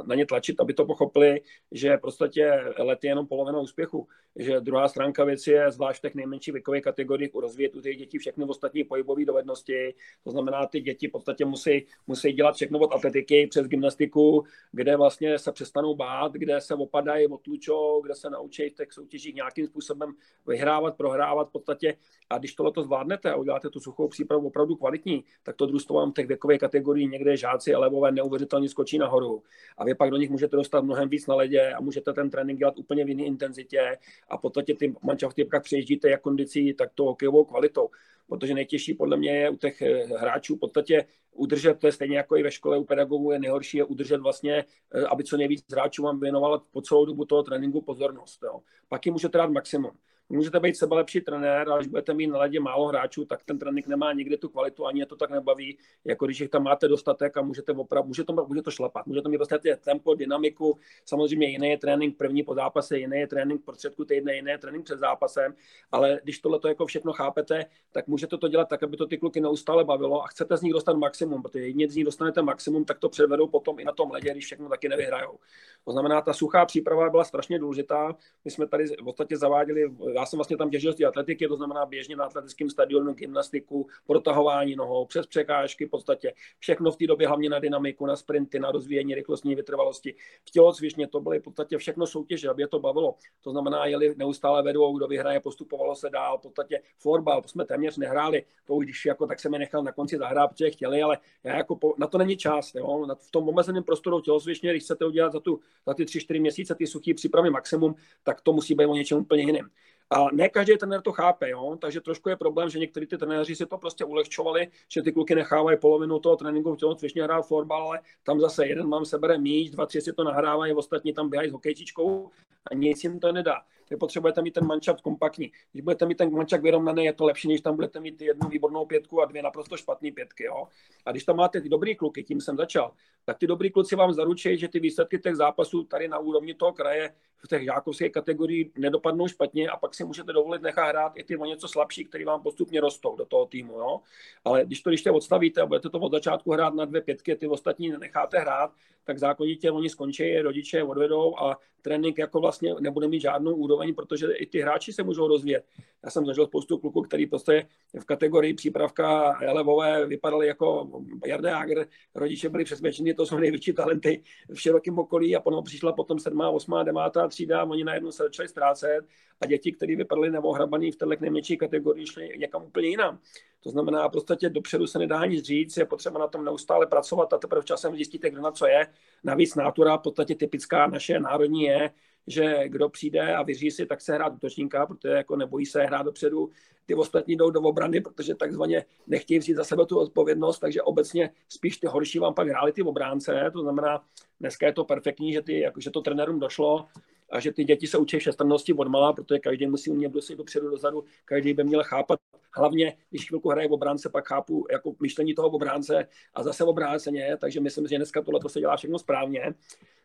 na ně tlačit, aby to pochopili, že prostě let je jenom polovina úspěchu, že druhá stránka věci je zvlášť v těch nejmenších věkových kategoriích rozvíjet u těch dětí všechny ostatní pohybové dovednosti. To znamená, ty děti v podstatě musí, musí dělat všechno od atletiky přes gymnastiku, kde vlastně se přestanou bát, kde se opadají, otlučou, kde se naučí v těch soutěžích nějakým způsobem vyhrávat, prohrávat v podstatě. A když tohle zvládnete a uděláte tu suchou přípravu opravdu kvalitní, tak to družstvo vám v těch věkových kategorií někde žáci a levové neuvěřitelně skočí nahoru. A vy pak do nich můžete dostat mnohem víc na ledě a můžete ten trénink dělat úplně v jiné intenzitě a v podstatě ty mančafty, pak přejíždíte jak kondicí, tak to hokejovou kvalitou. Protože nejtěžší podle mě je u těch eh, hráčů v podstatě udržet, to je stejně jako i ve škole u pedagogů, je nejhorší je udržet vlastně, eh, aby co nejvíc hráčů vám věnoval po celou dobu toho tréninku pozornost. Jo. Pak jim můžete dát maximum. Můžete být sebe lepší trenér, ale když budete mít na ledě málo hráčů, tak ten trénink nemá nikdy tu kvalitu, ani je to tak nebaví, jako když jich tam máte dostatek a můžete opravdu, může to, může to šlapat, může to mít prostě tempo, dynamiku, samozřejmě jiný je trénink první po zápase, jiný je trénink prostředku týdne, jiný je trénink před zápasem, ale když tohle to jako všechno chápete, tak můžete to dělat tak, aby to ty kluky neustále bavilo a chcete z nich dostat maximum, protože jedině z nich dostanete maximum, tak to předvedou potom i na tom ledě, když všechno taky nevyhrajou. To znamená, ta suchá příprava byla strašně důležitá. My jsme tady v podstatě zaváděli já jsem vlastně tam těžil z atletiky, to znamená běžně na atletickém stadionu, gymnastiku, protahování nohou, přes překážky, v podstatě všechno v té době, hlavně na dynamiku, na sprinty, na rozvíjení rychlostní vytrvalosti. V tělocvičně to byly v podstatě všechno soutěže, aby je to bavilo. To znamená, jeli neustále vedou, kdo vyhraje, postupovalo se dál, v podstatě florbal, to jsme téměř nehráli, to už když jako tak se mi nechal na konci zahrát, protože chtěli, ale já jako po, na to není čas. Jo? v tom omezeném prostoru tělocvičně, když chcete udělat za, tu, za ty tři, čtyři měsíce ty suchý přípravy maximum, tak to musí být o něčem úplně jiném. A ne každý trenér to chápe, jo? takže trošku je problém, že někteří ty trenéři si to prostě ulehčovali, že ty kluky nechávají polovinu toho tréninku v tělocvičně hrát florbal, ale tam zase jeden mám sebere míč, dva, tři si to nahrávají, ostatní tam běhají s hokejčičkou a nic jim to nedá. Vy potřebujete mít ten mančap kompaktní. Když budete mít ten mančap vyrovnaný, je to lepší, než tam budete mít jednu výbornou pětku a dvě naprosto špatné pětky. Jo? A když tam máte ty dobrý kluky, tím jsem začal, tak ty dobrý kluci vám zaručí, že ty výsledky těch zápasů tady na úrovni toho kraje v těch žákovských kategorii nedopadnou špatně a pak si můžete dovolit nechat hrát i ty o něco slabší, který vám postupně rostou do toho týmu. Jo? Ale když to když te odstavíte a budete to od začátku hrát na dvě pětky, ty ostatní necháte hrát, tak zákonitě oni skončí, rodiče odvedou a trénink jako vlastně nebude mít žádnou úroveň, protože i ty hráči se můžou rozvíjet. Já jsem zažil spoustu kluků, který prostě v kategorii přípravka levové vypadali jako Jarde Jager, rodiče byli přesvědčeni, to jsou největší talenty v širokém okolí a potom přišla potom 7., 8., 9. třída, oni najednou se začali ztrácet a děti, které vypadaly neohrabaný v této nejmenší kategorii, šly někam úplně jinam. To znamená, v podstatě dopředu se nedá nic říct, je potřeba na tom neustále pracovat a teprve časem zjistíte, kdo na co je. Navíc nátura, v podstatě typická naše národní je, že kdo přijde a vyří si, tak se hrát útočníka, protože jako nebojí se hrát dopředu, ty ostatní jdou do obrany, protože takzvaně nechtějí vzít za sebe tu odpovědnost, takže obecně spíš ty horší vám pak hráli ty obránce, to znamená, dneska je to perfektní, že, ty, jako, že to trenérům došlo, a že ty děti se učí všestrannosti od malá, protože každý musí umět dosit dopředu, dozadu, každý by měl chápat. Hlavně, když chvilku hraje v obránce, pak chápu jako myšlení toho obránce a zase obráceně, takže myslím, že dneska tohle se dělá všechno správně.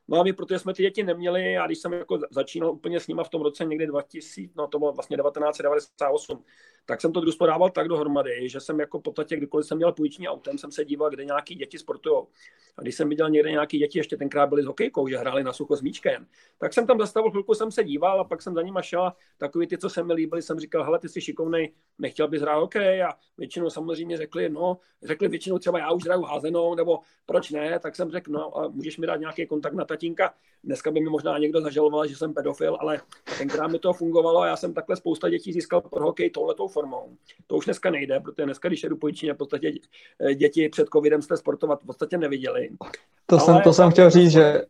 No a my, protože jsme ty děti neměli, a když jsem jako začínal úplně s nima v tom roce někdy 2000, no to bylo vlastně 1998, tak jsem to družstvo dával tak dohromady, že jsem jako v podstatě, kdykoliv jsem měl půjční autem, jsem se díval, kde nějaký děti sportují. A když jsem viděl někde nějaký děti, ještě tenkrát byli s hokejkou, že hráli na sucho s míčkem, tak jsem tam zastavil chvilku, jsem se díval a pak jsem za nimi šel. Takový ty, co se mi líbili, jsem říkal, hele, ty jsi šikovnej, nechtěl bys bys hrál hokej a většinou samozřejmě řekli, no, řekli většinou třeba já už hraju házenou, nebo proč ne, tak jsem řekl, no, a můžeš mi dát nějaký kontakt na tatínka. Dneska by mi možná někdo zažaloval, že jsem pedofil, ale tenkrát mi to fungovalo a já jsem takhle spousta dětí získal pro hokej touhletou formou. To už dneska nejde, protože dneska, když jedu po v podstatě děti před covidem jste sportovat v podstatě neviděli. To, ale jsem, to jsem chtěl říct, že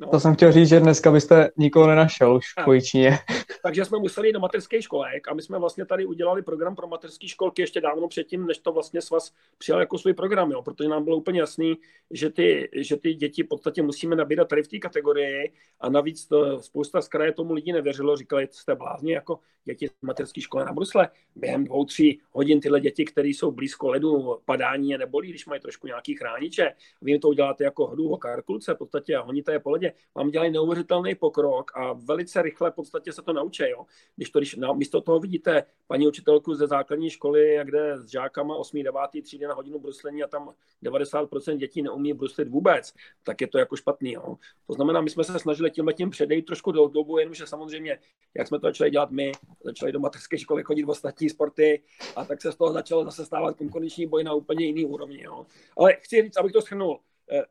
No. To jsem chtěl říct, že dneska byste nikoho nenašel už v Kojičíně. Takže jsme museli jít do mateřské školek a my jsme vlastně tady udělali program pro mateřské školky ještě dávno předtím, než to vlastně s vás přijal jako svůj program, jo, protože nám bylo úplně jasný, že ty, že ty děti v podstatě musíme nabírat tady v té kategorii a navíc to, spousta z kraje tomu lidi nevěřilo, říkali, jste blázni, jako děti z mateřské školy na Brusle. Během dvou, tří hodin tyhle děti, které jsou blízko ledu, padání a nebolí, když mají trošku nějaký chrániče. Vy to uděláte jako hru o karkulce v podstatě a honíte je po ledě. Vám dělají neuvěřitelný pokrok a velice rychle v podstatě se to naučí. Jo? Když to, když na, místo toho vidíte paní učitelku ze základní školy, jak jde s žákama 8. 9. třídy na hodinu bruslení a tam 90% dětí neumí bruslit vůbec, tak je to jako špatný. Jo? To znamená, my jsme se snažili tímhle tím předejít trošku do dobu, jenomže samozřejmě, jak jsme to začali dělat my, začali do mateřské školy chodit v ostatní sporty a tak se z toho začalo zase stávat konkurenční boj na úplně jiný úrovni. Jo. Ale chci říct, abych to schrnul,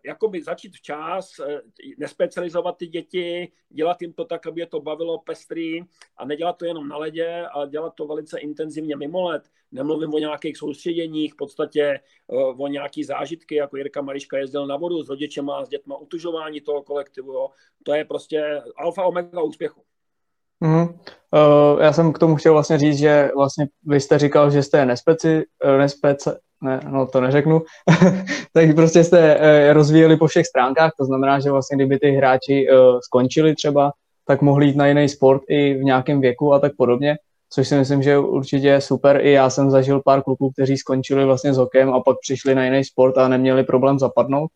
jakoby začít včas, eh, nespecializovat ty děti, dělat jim to tak, aby je to bavilo pestrý a nedělat to jenom na ledě, ale dělat to velice intenzivně mimo led. Nemluvím o nějakých soustředěních, v podstatě eh, o nějaký zážitky, jako Jirka Mariška jezdil na vodu s rodičema, s dětma, utužování toho kolektivu. Jo. To je prostě alfa omega úspěchu. Mm. Uh, já jsem k tomu chtěl vlastně říct, že vlastně vy jste říkal, že jste nespeci, eh, nespeci ne, no to neřeknu, tak prostě jste uh, rozvíjeli po všech stránkách, to znamená, že vlastně kdyby ty hráči uh, skončili třeba, tak mohli jít na jiný sport i v nějakém věku a tak podobně, což si myslím, že určitě je super. I já jsem zažil pár kluků, kteří skončili vlastně s hokejem a pak přišli na jiný sport a neměli problém zapadnout.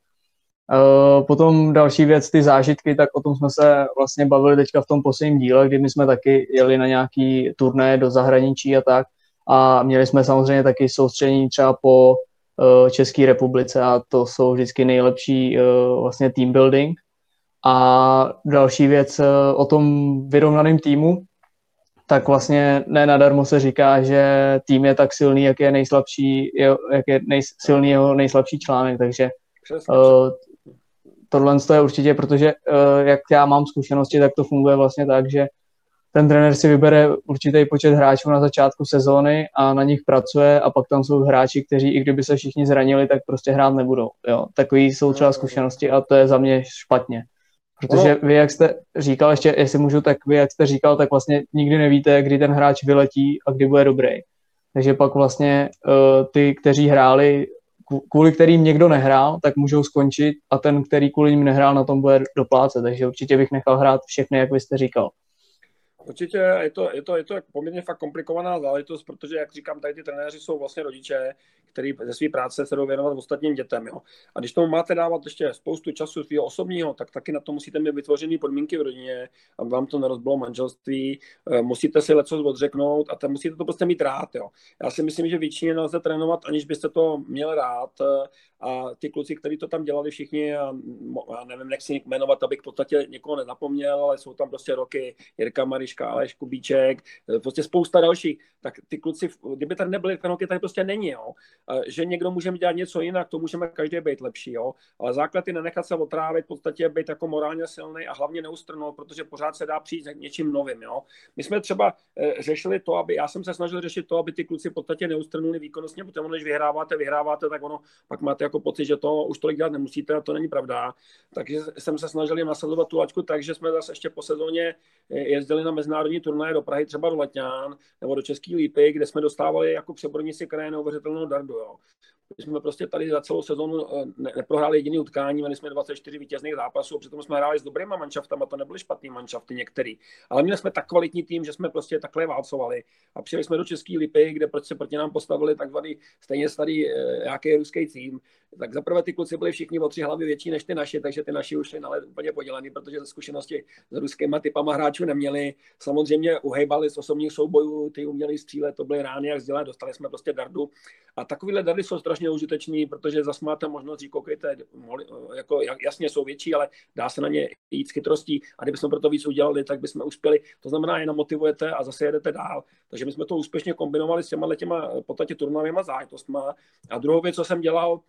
Uh, potom další věc, ty zážitky, tak o tom jsme se vlastně bavili teďka v tom posledním díle, kdy my jsme taky jeli na nějaký turné do zahraničí a tak. A měli jsme samozřejmě taky soustředění třeba po uh, České republice a to jsou vždycky nejlepší uh, vlastně team building. A další věc uh, o tom vyrovnaném týmu, tak vlastně ne nadarmo se říká, že tým je tak silný, jak je nejslabší, jak je nej, silný jeho nejslabší článek, takže Přesně. Uh, tohle je určitě, protože uh, jak já mám zkušenosti, tak to funguje vlastně tak, že ten trenér si vybere určitý počet hráčů na začátku sezóny a na nich pracuje a pak tam jsou hráči, kteří i kdyby se všichni zranili, tak prostě hrát nebudou. Jo? Takový jsou třeba zkušenosti a to je za mě špatně. Protože vy, jak jste říkal, ještě jestli můžu, tak vy, jak jste říkal, tak vlastně nikdy nevíte, kdy ten hráč vyletí a kdy bude dobrý. Takže pak vlastně uh, ty, kteří hráli kvůli kterým někdo nehrál, tak můžou skončit a ten, který kvůli ním nehrál, na tom bude doplácet. Takže určitě bych nechal hrát všechny, jak vy jste říkal. Určitě je to, je, to, je to poměrně fakt komplikovaná záležitost, protože, jak říkám, tady ty trenéři jsou vlastně rodiče, který ze své práce se jdou věnovat ostatním dětem. Jo. A když tomu máte dávat ještě spoustu času svého osobního, tak taky na to musíte mít vytvořené podmínky v rodině, aby vám to nerozbilo manželství, eh, musíte si leco odřeknout a tam musíte to prostě mít rád. Jo. Já si myslím, že většině nelze trénovat, aniž byste to měl rád eh, a ty kluci, kteří to tam dělali všichni, a já nevím, jak si jmenovat, abych v podstatě někoho nezapomněl, ale jsou tam prostě roky Jirka Mariška, Aleš Kubíček, eh, prostě spousta dalších, tak ty kluci, kdyby tady nebyli, hokej tady prostě není, jo. Že někdo může dělat něco jinak, to můžeme každý být lepší, jo. Ale základ je nenechat se otrávit, v podstatě být jako morálně silný a hlavně neustrnout, protože pořád se dá přijít něčím novým, jo. My jsme třeba eh, řešili to, aby, já jsem se snažil řešit to, aby ty kluci v podstatě neustrnuli výkonnostně, protože když vyhráváte, vyhráváte, tak ono pak máte jako pocit, že to už tolik dělat nemusíte a to není pravda. Takže jsem se snažil jim nasazovat tu laťku tak, že jsme zase ještě po sezóně eh, jezdili na mezinárodní turnaje do Prahy, třeba do Letňán nebo do České Lípy, kde jsme dostávali jako přeborníci kraje neuvěřitelnou dardu. Jo. My jsme prostě tady za celou sezónu eh, ne, neprohráli jediný utkání, měli jsme 24 vítězných zápasů, přitom jsme hráli s dobrýma manšaftama, to nebyly špatný manšafty některý, ale měli jsme tak kvalitní tým, že jsme prostě takhle válcovali a přijeli jsme do České Lipy, kde prostě proti nám postavili takzvaný stejně starý e, nějaký ruský tým, tak zaprvé ty kluci byli všichni o tři hlavy větší než ty naše, takže ty naši už na led úplně podělený, protože ze zkušenosti s ruskýma typama hráčů neměli. Samozřejmě uhejbali z osobních soubojů, ty uměli střílet, to byly rány jak vzdělé, dostali jsme prostě dardu. A takovýhle dardy jsou strašně užitečný, protože zase máte možnost říct, koukejte, jako jasně jsou větší, ale dá se na ně jít s chytrostí a kdybychom pro to víc udělali, tak bychom uspěli. To znamená, jenom motivujete a zase jedete dál. Takže my jsme to úspěšně kombinovali s těma těma podstatě turnajema záležitostma. A druhou věc, co jsem dělal,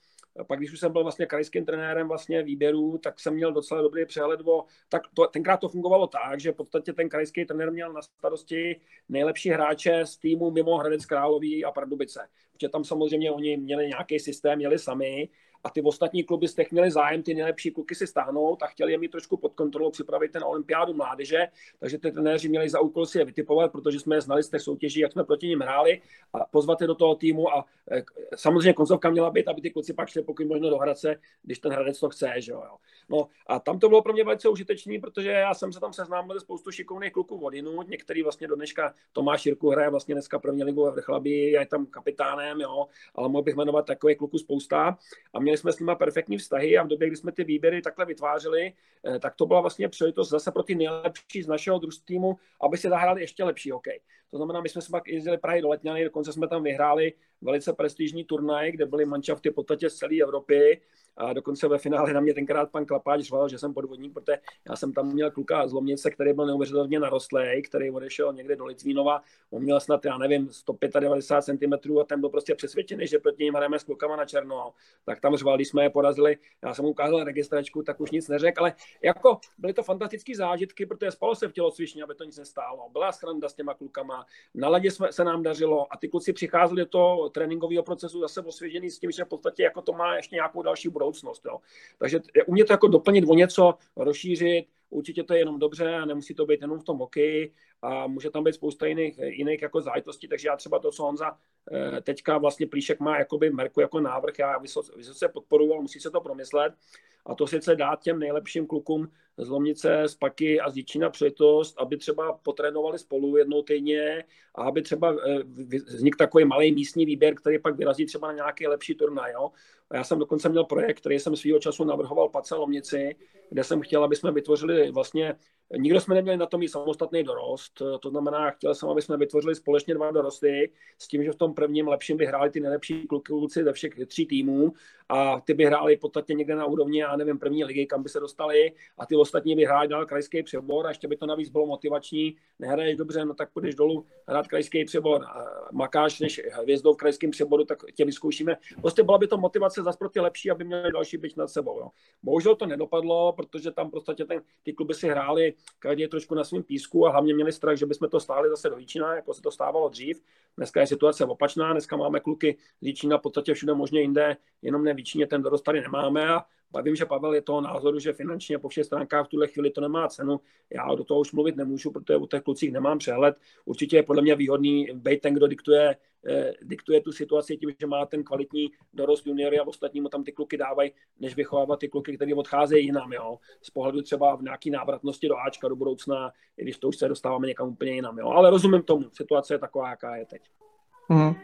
pak když už jsem byl vlastně krajským trenérem vlastně výběru, tak jsem měl docela dobrý přehled o, tak to, tenkrát to fungovalo tak, že v podstatě ten krajský trenér měl na starosti nejlepší hráče z týmu mimo Hradec Králový a Pardubice. Protože tam samozřejmě oni měli nějaký systém, měli sami a ty ostatní kluby těch měli zájem ty nejlepší kluky si stáhnout a chtěli je mít trošku pod kontrolou, připravit ten olympiádu mládeže, takže ty trenéři měli za úkol si je vytipovat, protože jsme je znali z těch soutěží, jak jsme proti ním hráli. A pozvat je do toho týmu a e, samozřejmě koncovka měla být, aby ty kluci pak šli pokud možno do Hradce, když ten Hradec to chce, že jo. No a tam to bylo pro mě velice užitečné, protože já jsem se tam seznámil spoustu šikovných kluků od jinut, některý vlastně do dneška Tomáš Jirku hraje vlastně dneska první ligu ve Vrchlabí, je tam kapitánem, jo, ale mohl bych jmenovat takové kluku spousta. A měli jsme s nimi perfektní vztahy a v době, kdy jsme ty výběry takhle vytvářeli, eh, tak to byla vlastně příležitost zase pro ty nejlepší z našeho družství týmu, aby si zahráli ještě lepší hokej. To znamená, my jsme se pak jezdili Prahy do Letňany, dokonce jsme tam vyhráli velice prestižní turnaj, kde byly manšafty v podstatě z celé Evropy a dokonce ve finále na mě tenkrát pan Klapáč řval, že jsem podvodník, protože já jsem tam měl kluka z Lomnice, který byl neuvěřitelně narostlý, který odešel někde do Litvínova, on měl snad, já nevím, 195 cm a ten byl prostě přesvědčený, že proti ním hrajeme s klukama na černo. Tak tam řval, když jsme je porazili, já jsem mu ukázal registračku, tak už nic neřekl, ale jako byly to fantastické zážitky, protože spalo se v tělocvičně, aby to nic nestálo. Byla sranda s těma klukama, na ledě jsme, se nám dařilo a ty kluci přicházeli do toho tréninkového procesu zase osvěžený s tím, že v podstatě jako to má ještě nějakou další budoucnost. Jo. Takže umět to jako doplnit o něco, rozšířit, určitě to je jenom dobře a nemusí to být jenom v tom hokeji a může tam být spousta jiných, jiných jako záležitostí, takže já třeba to, co Honza eh, teďka vlastně Plíšek má jakoby Merku jako návrh, já vysoce, vysoce podporuji, musí se to promyslet a to sice dát těm nejlepším klukům z Lomnice, z Paky a z Díčína příležitost, aby třeba potrénovali spolu jednou týdně a aby třeba eh, vznikl takový malý místní výběr, který pak vyrazí třeba na nějaký lepší turnaj. Jo? A já jsem dokonce měl projekt, který jsem svýho času navrhoval Pace Lomnici, kde jsem chtěl, aby jsme vytvořili vlastně Nikdo jsme neměli na tom mít samostatný dorost, to znamená, chtěl jsem, aby jsme vytvořili společně dva dorosty, s tím, že v tom prvním lepším by hráli ty nejlepší kluci ze všech tří týmů a ty by hráli v podstatě někde na úrovni, já nevím, první ligy, kam by se dostali a ty ostatní by hráli dál krajský přebor a ještě by to navíc bylo motivační. Nehraješ dobře, no tak půjdeš dolů hrát krajský přebor. A makáš než hvězdou v krajském přeboru, tak tě vyzkoušíme. Prostě byla by to motivace zase pro ty lepší, aby měli další byť nad sebou. Jo. Bohužel to nedopadlo, protože tam prostě ten, ty kluby si hráli každý je trošku na svém písku a hlavně měli strach, že bychom to stáli zase do Jíčina, jako se to stávalo dřív. Dneska je situace opačná, dneska máme kluky z Jíčina v podstatě všude možně jinde, jenom ne v Jíčině, ten dorost tady nemáme a Vím, že Pavel je toho názoru, že finančně po všech stránkách v tuhle chvíli to nemá cenu. Já do toho už mluvit nemůžu, protože o těch klucích nemám přehled. Určitě je podle mě výhodný být ten, kdo diktuje, eh, diktuje tu situaci tím, že má ten kvalitní dorost juniory a ostatní mu tam ty kluky dávají, než vychovávat ty kluky, které odcházejí jinam. Jo? Z pohledu třeba v nějaký návratnosti do Ačka do budoucna, i když to už se dostáváme někam úplně jinam. Jo? Ale rozumím tomu, situace je taková, jaká je teď. Mm.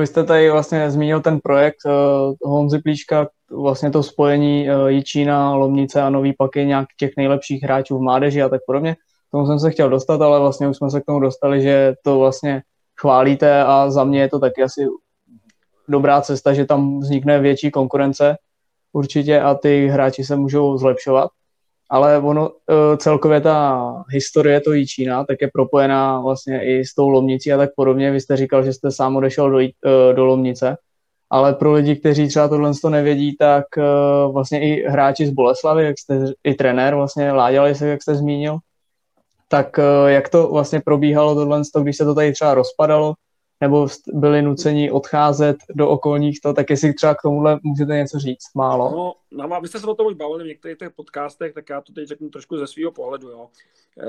Vy jste tady vlastně zmínil ten projekt uh, Honzy Plíška, vlastně to spojení Jičína, Lomnice a Nový Paky, nějak těch nejlepších hráčů v mládeži a tak podobně. K tomu jsem se chtěl dostat, ale vlastně už jsme se k tomu dostali, že to vlastně chválíte a za mě je to taky asi dobrá cesta, že tam vznikne větší konkurence určitě a ty hráči se můžou zlepšovat ale ono e, celkově ta historie to Jíčína tak je propojená vlastně i s tou Lomnicí a tak podobně. Vy jste říkal, že jste sám odešel do, e, do Lomnice, ale pro lidi, kteří třeba tohle to nevědí, tak e, vlastně i hráči z Boleslavy, jak jste, i trenér vlastně Láďali se, jak jste zmínil, tak jak to vlastně probíhalo tohle, když se to tady třeba rozpadalo, nebo byli nuceni odcházet do okolních to, tak jestli třeba k tomuhle můžete něco říct, málo. No, no a jste se o tom už bavili v některých těch podcastech, tak já to teď řeknu trošku ze svého pohledu, jo. E,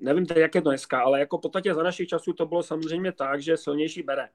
nevím teď, jak je to dneska, ale jako v podstatě za našich časů to bylo samozřejmě tak, že silnější bere.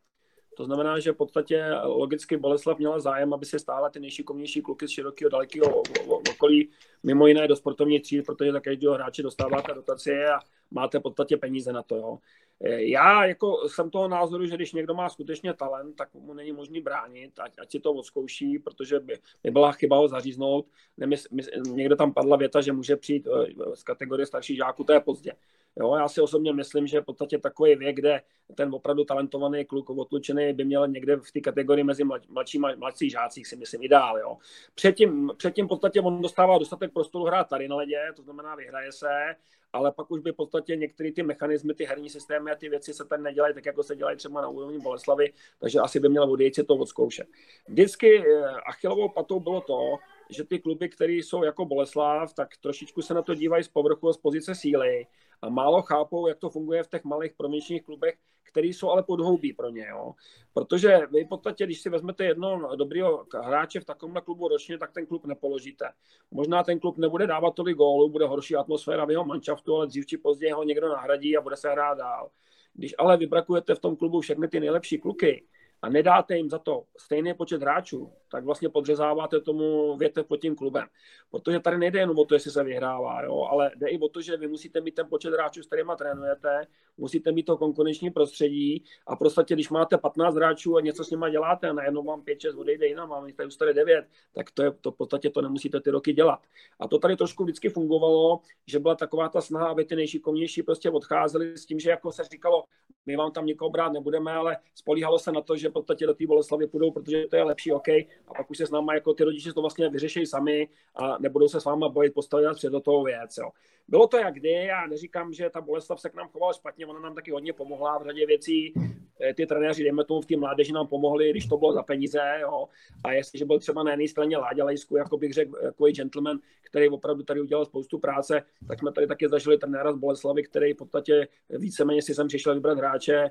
To znamená, že v podstatě logicky Boleslav měla zájem, aby se stála ty nejšikovnější kluky z širokého, dalekého okolí, mimo jiné do sportovní třídy, protože za každého hráče dostáváte dotace a máte v podstatě peníze na to. Jo. Eh, já jako jsem toho názoru, že když někdo má skutečně talent, tak mu není možný bránit, ať, ať si to odzkouší, protože by, by byla chyba ho zaříznout. Nemys, my, někdo tam padla věta, že může přijít eh, z kategorie starších žáků, to je pozdě. Jo, já si osobně myslím, že v podstatě takový věk, kde ten opravdu talentovaný kluk odlučený by měl někde v té kategorii mezi mladší, mladší žácích, si myslím, ideál. Jo. Předtím, předtím v podstatě on dostává dostatek prostoru hrát tady na ledě, to znamená vyhraje se, ale pak už by v podstatě některé ty mechanismy, ty herní systémy a ty věci se tady nedělají tak, jako se dělají třeba na úrovni Boleslavy, takže asi by měl odejít si to odzkoušet. Vždycky eh, Achillovou patou bylo to, že ty kluby, které jsou jako Boleslav, tak trošičku se na to dívají z povrchu a z pozice síly a málo chápou, jak to funguje v těch malých proměnčních klubech, který jsou ale podhoubí pro ně. Jo. Protože vy v podstatě, když si vezmete jednoho dobrého hráče v takovémhle klubu ročně, tak ten klub nepoložíte. Možná ten klub nebude dávat tolik gólů, bude horší atmosféra v jeho manšaftu, ale dřív či později ho někdo nahradí a bude se hrát dál. Když ale vybrakujete v tom klubu všechny ty nejlepší kluky, a nedáte jim za to stejný počet hráčů, tak vlastně podřezáváte tomu větev pod tím klubem. Protože tady nejde jen o to, jestli se vyhrává, jo, ale jde i o to, že vy musíte mít ten počet hráčů, s kterými trénujete, musíte mít to konkurenční prostředí a prostě, když máte 15 hráčů a něco s nimi děláte a najednou vám 5-6 odejde jinam, mám tady už tady 9, tak to je to v podstatě to nemusíte ty roky dělat. A to tady trošku vždycky fungovalo, že byla taková ta snaha, aby ty nejšikovnější prostě odcházeli s tím, že jako se říkalo, my vám tam nikoho brát nebudeme, ale spolíhalo se na to, že v podstatě do té Boleslavy půjdou, protože to je lepší, OK, a pak už se s náma jako ty rodiče to vlastně vyřeší sami a nebudou se s váma bojit postavit před do toho věc. Jo. Bylo to jak kdy, já neříkám, že ta Boleslav se k nám chovala špatně, ona nám taky hodně pomohla v řadě věcí. Eh, ty trenéři, dejme tomu, v té mládeži nám pomohli, když to bylo za peníze. Jo. A jestliže byl třeba na jedné straně Láďa Lejsku, jako bych řekl, jako gentleman, který opravdu tady udělal spoustu práce, tak jsme tady taky zažili trenéra z Boleslavy, který v podstatě víceméně si sem přišel vybrat hráče, eh,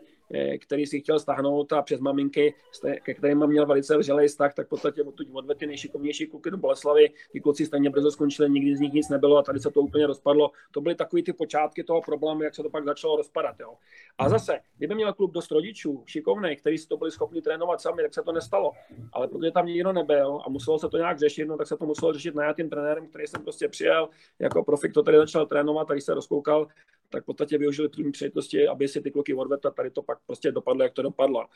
který si chtěl stáhnout a přes maminky, ke kterým měl velice vřelý vztah, tak v podstatě odtud odvedl ty nejšikovnější kluky do Boleslavy. Ty kluci stejně brzo skončili, nikdy z nich nic nebylo a tady se to úplně rozpadlo. To byly takové ty počátky toho problému, jak se to pak začalo rozpadat. Jo. A zase, kdyby měl klub dost rodičů, šikovných, kteří si to byli schopni trénovat sami, tak se to nestalo. Ale protože tam nikdo nebyl a muselo se to nějak řešit, no, tak se to muselo řešit najatým trenérem, který jsem prostě přijel jako profik, to tady začal trénovat, tady se rozkoukal, tak v podstatě využili první příležitosti, aby si ty kluky odvedl, tady to pak prostě dopadlo, jak to dopadlo.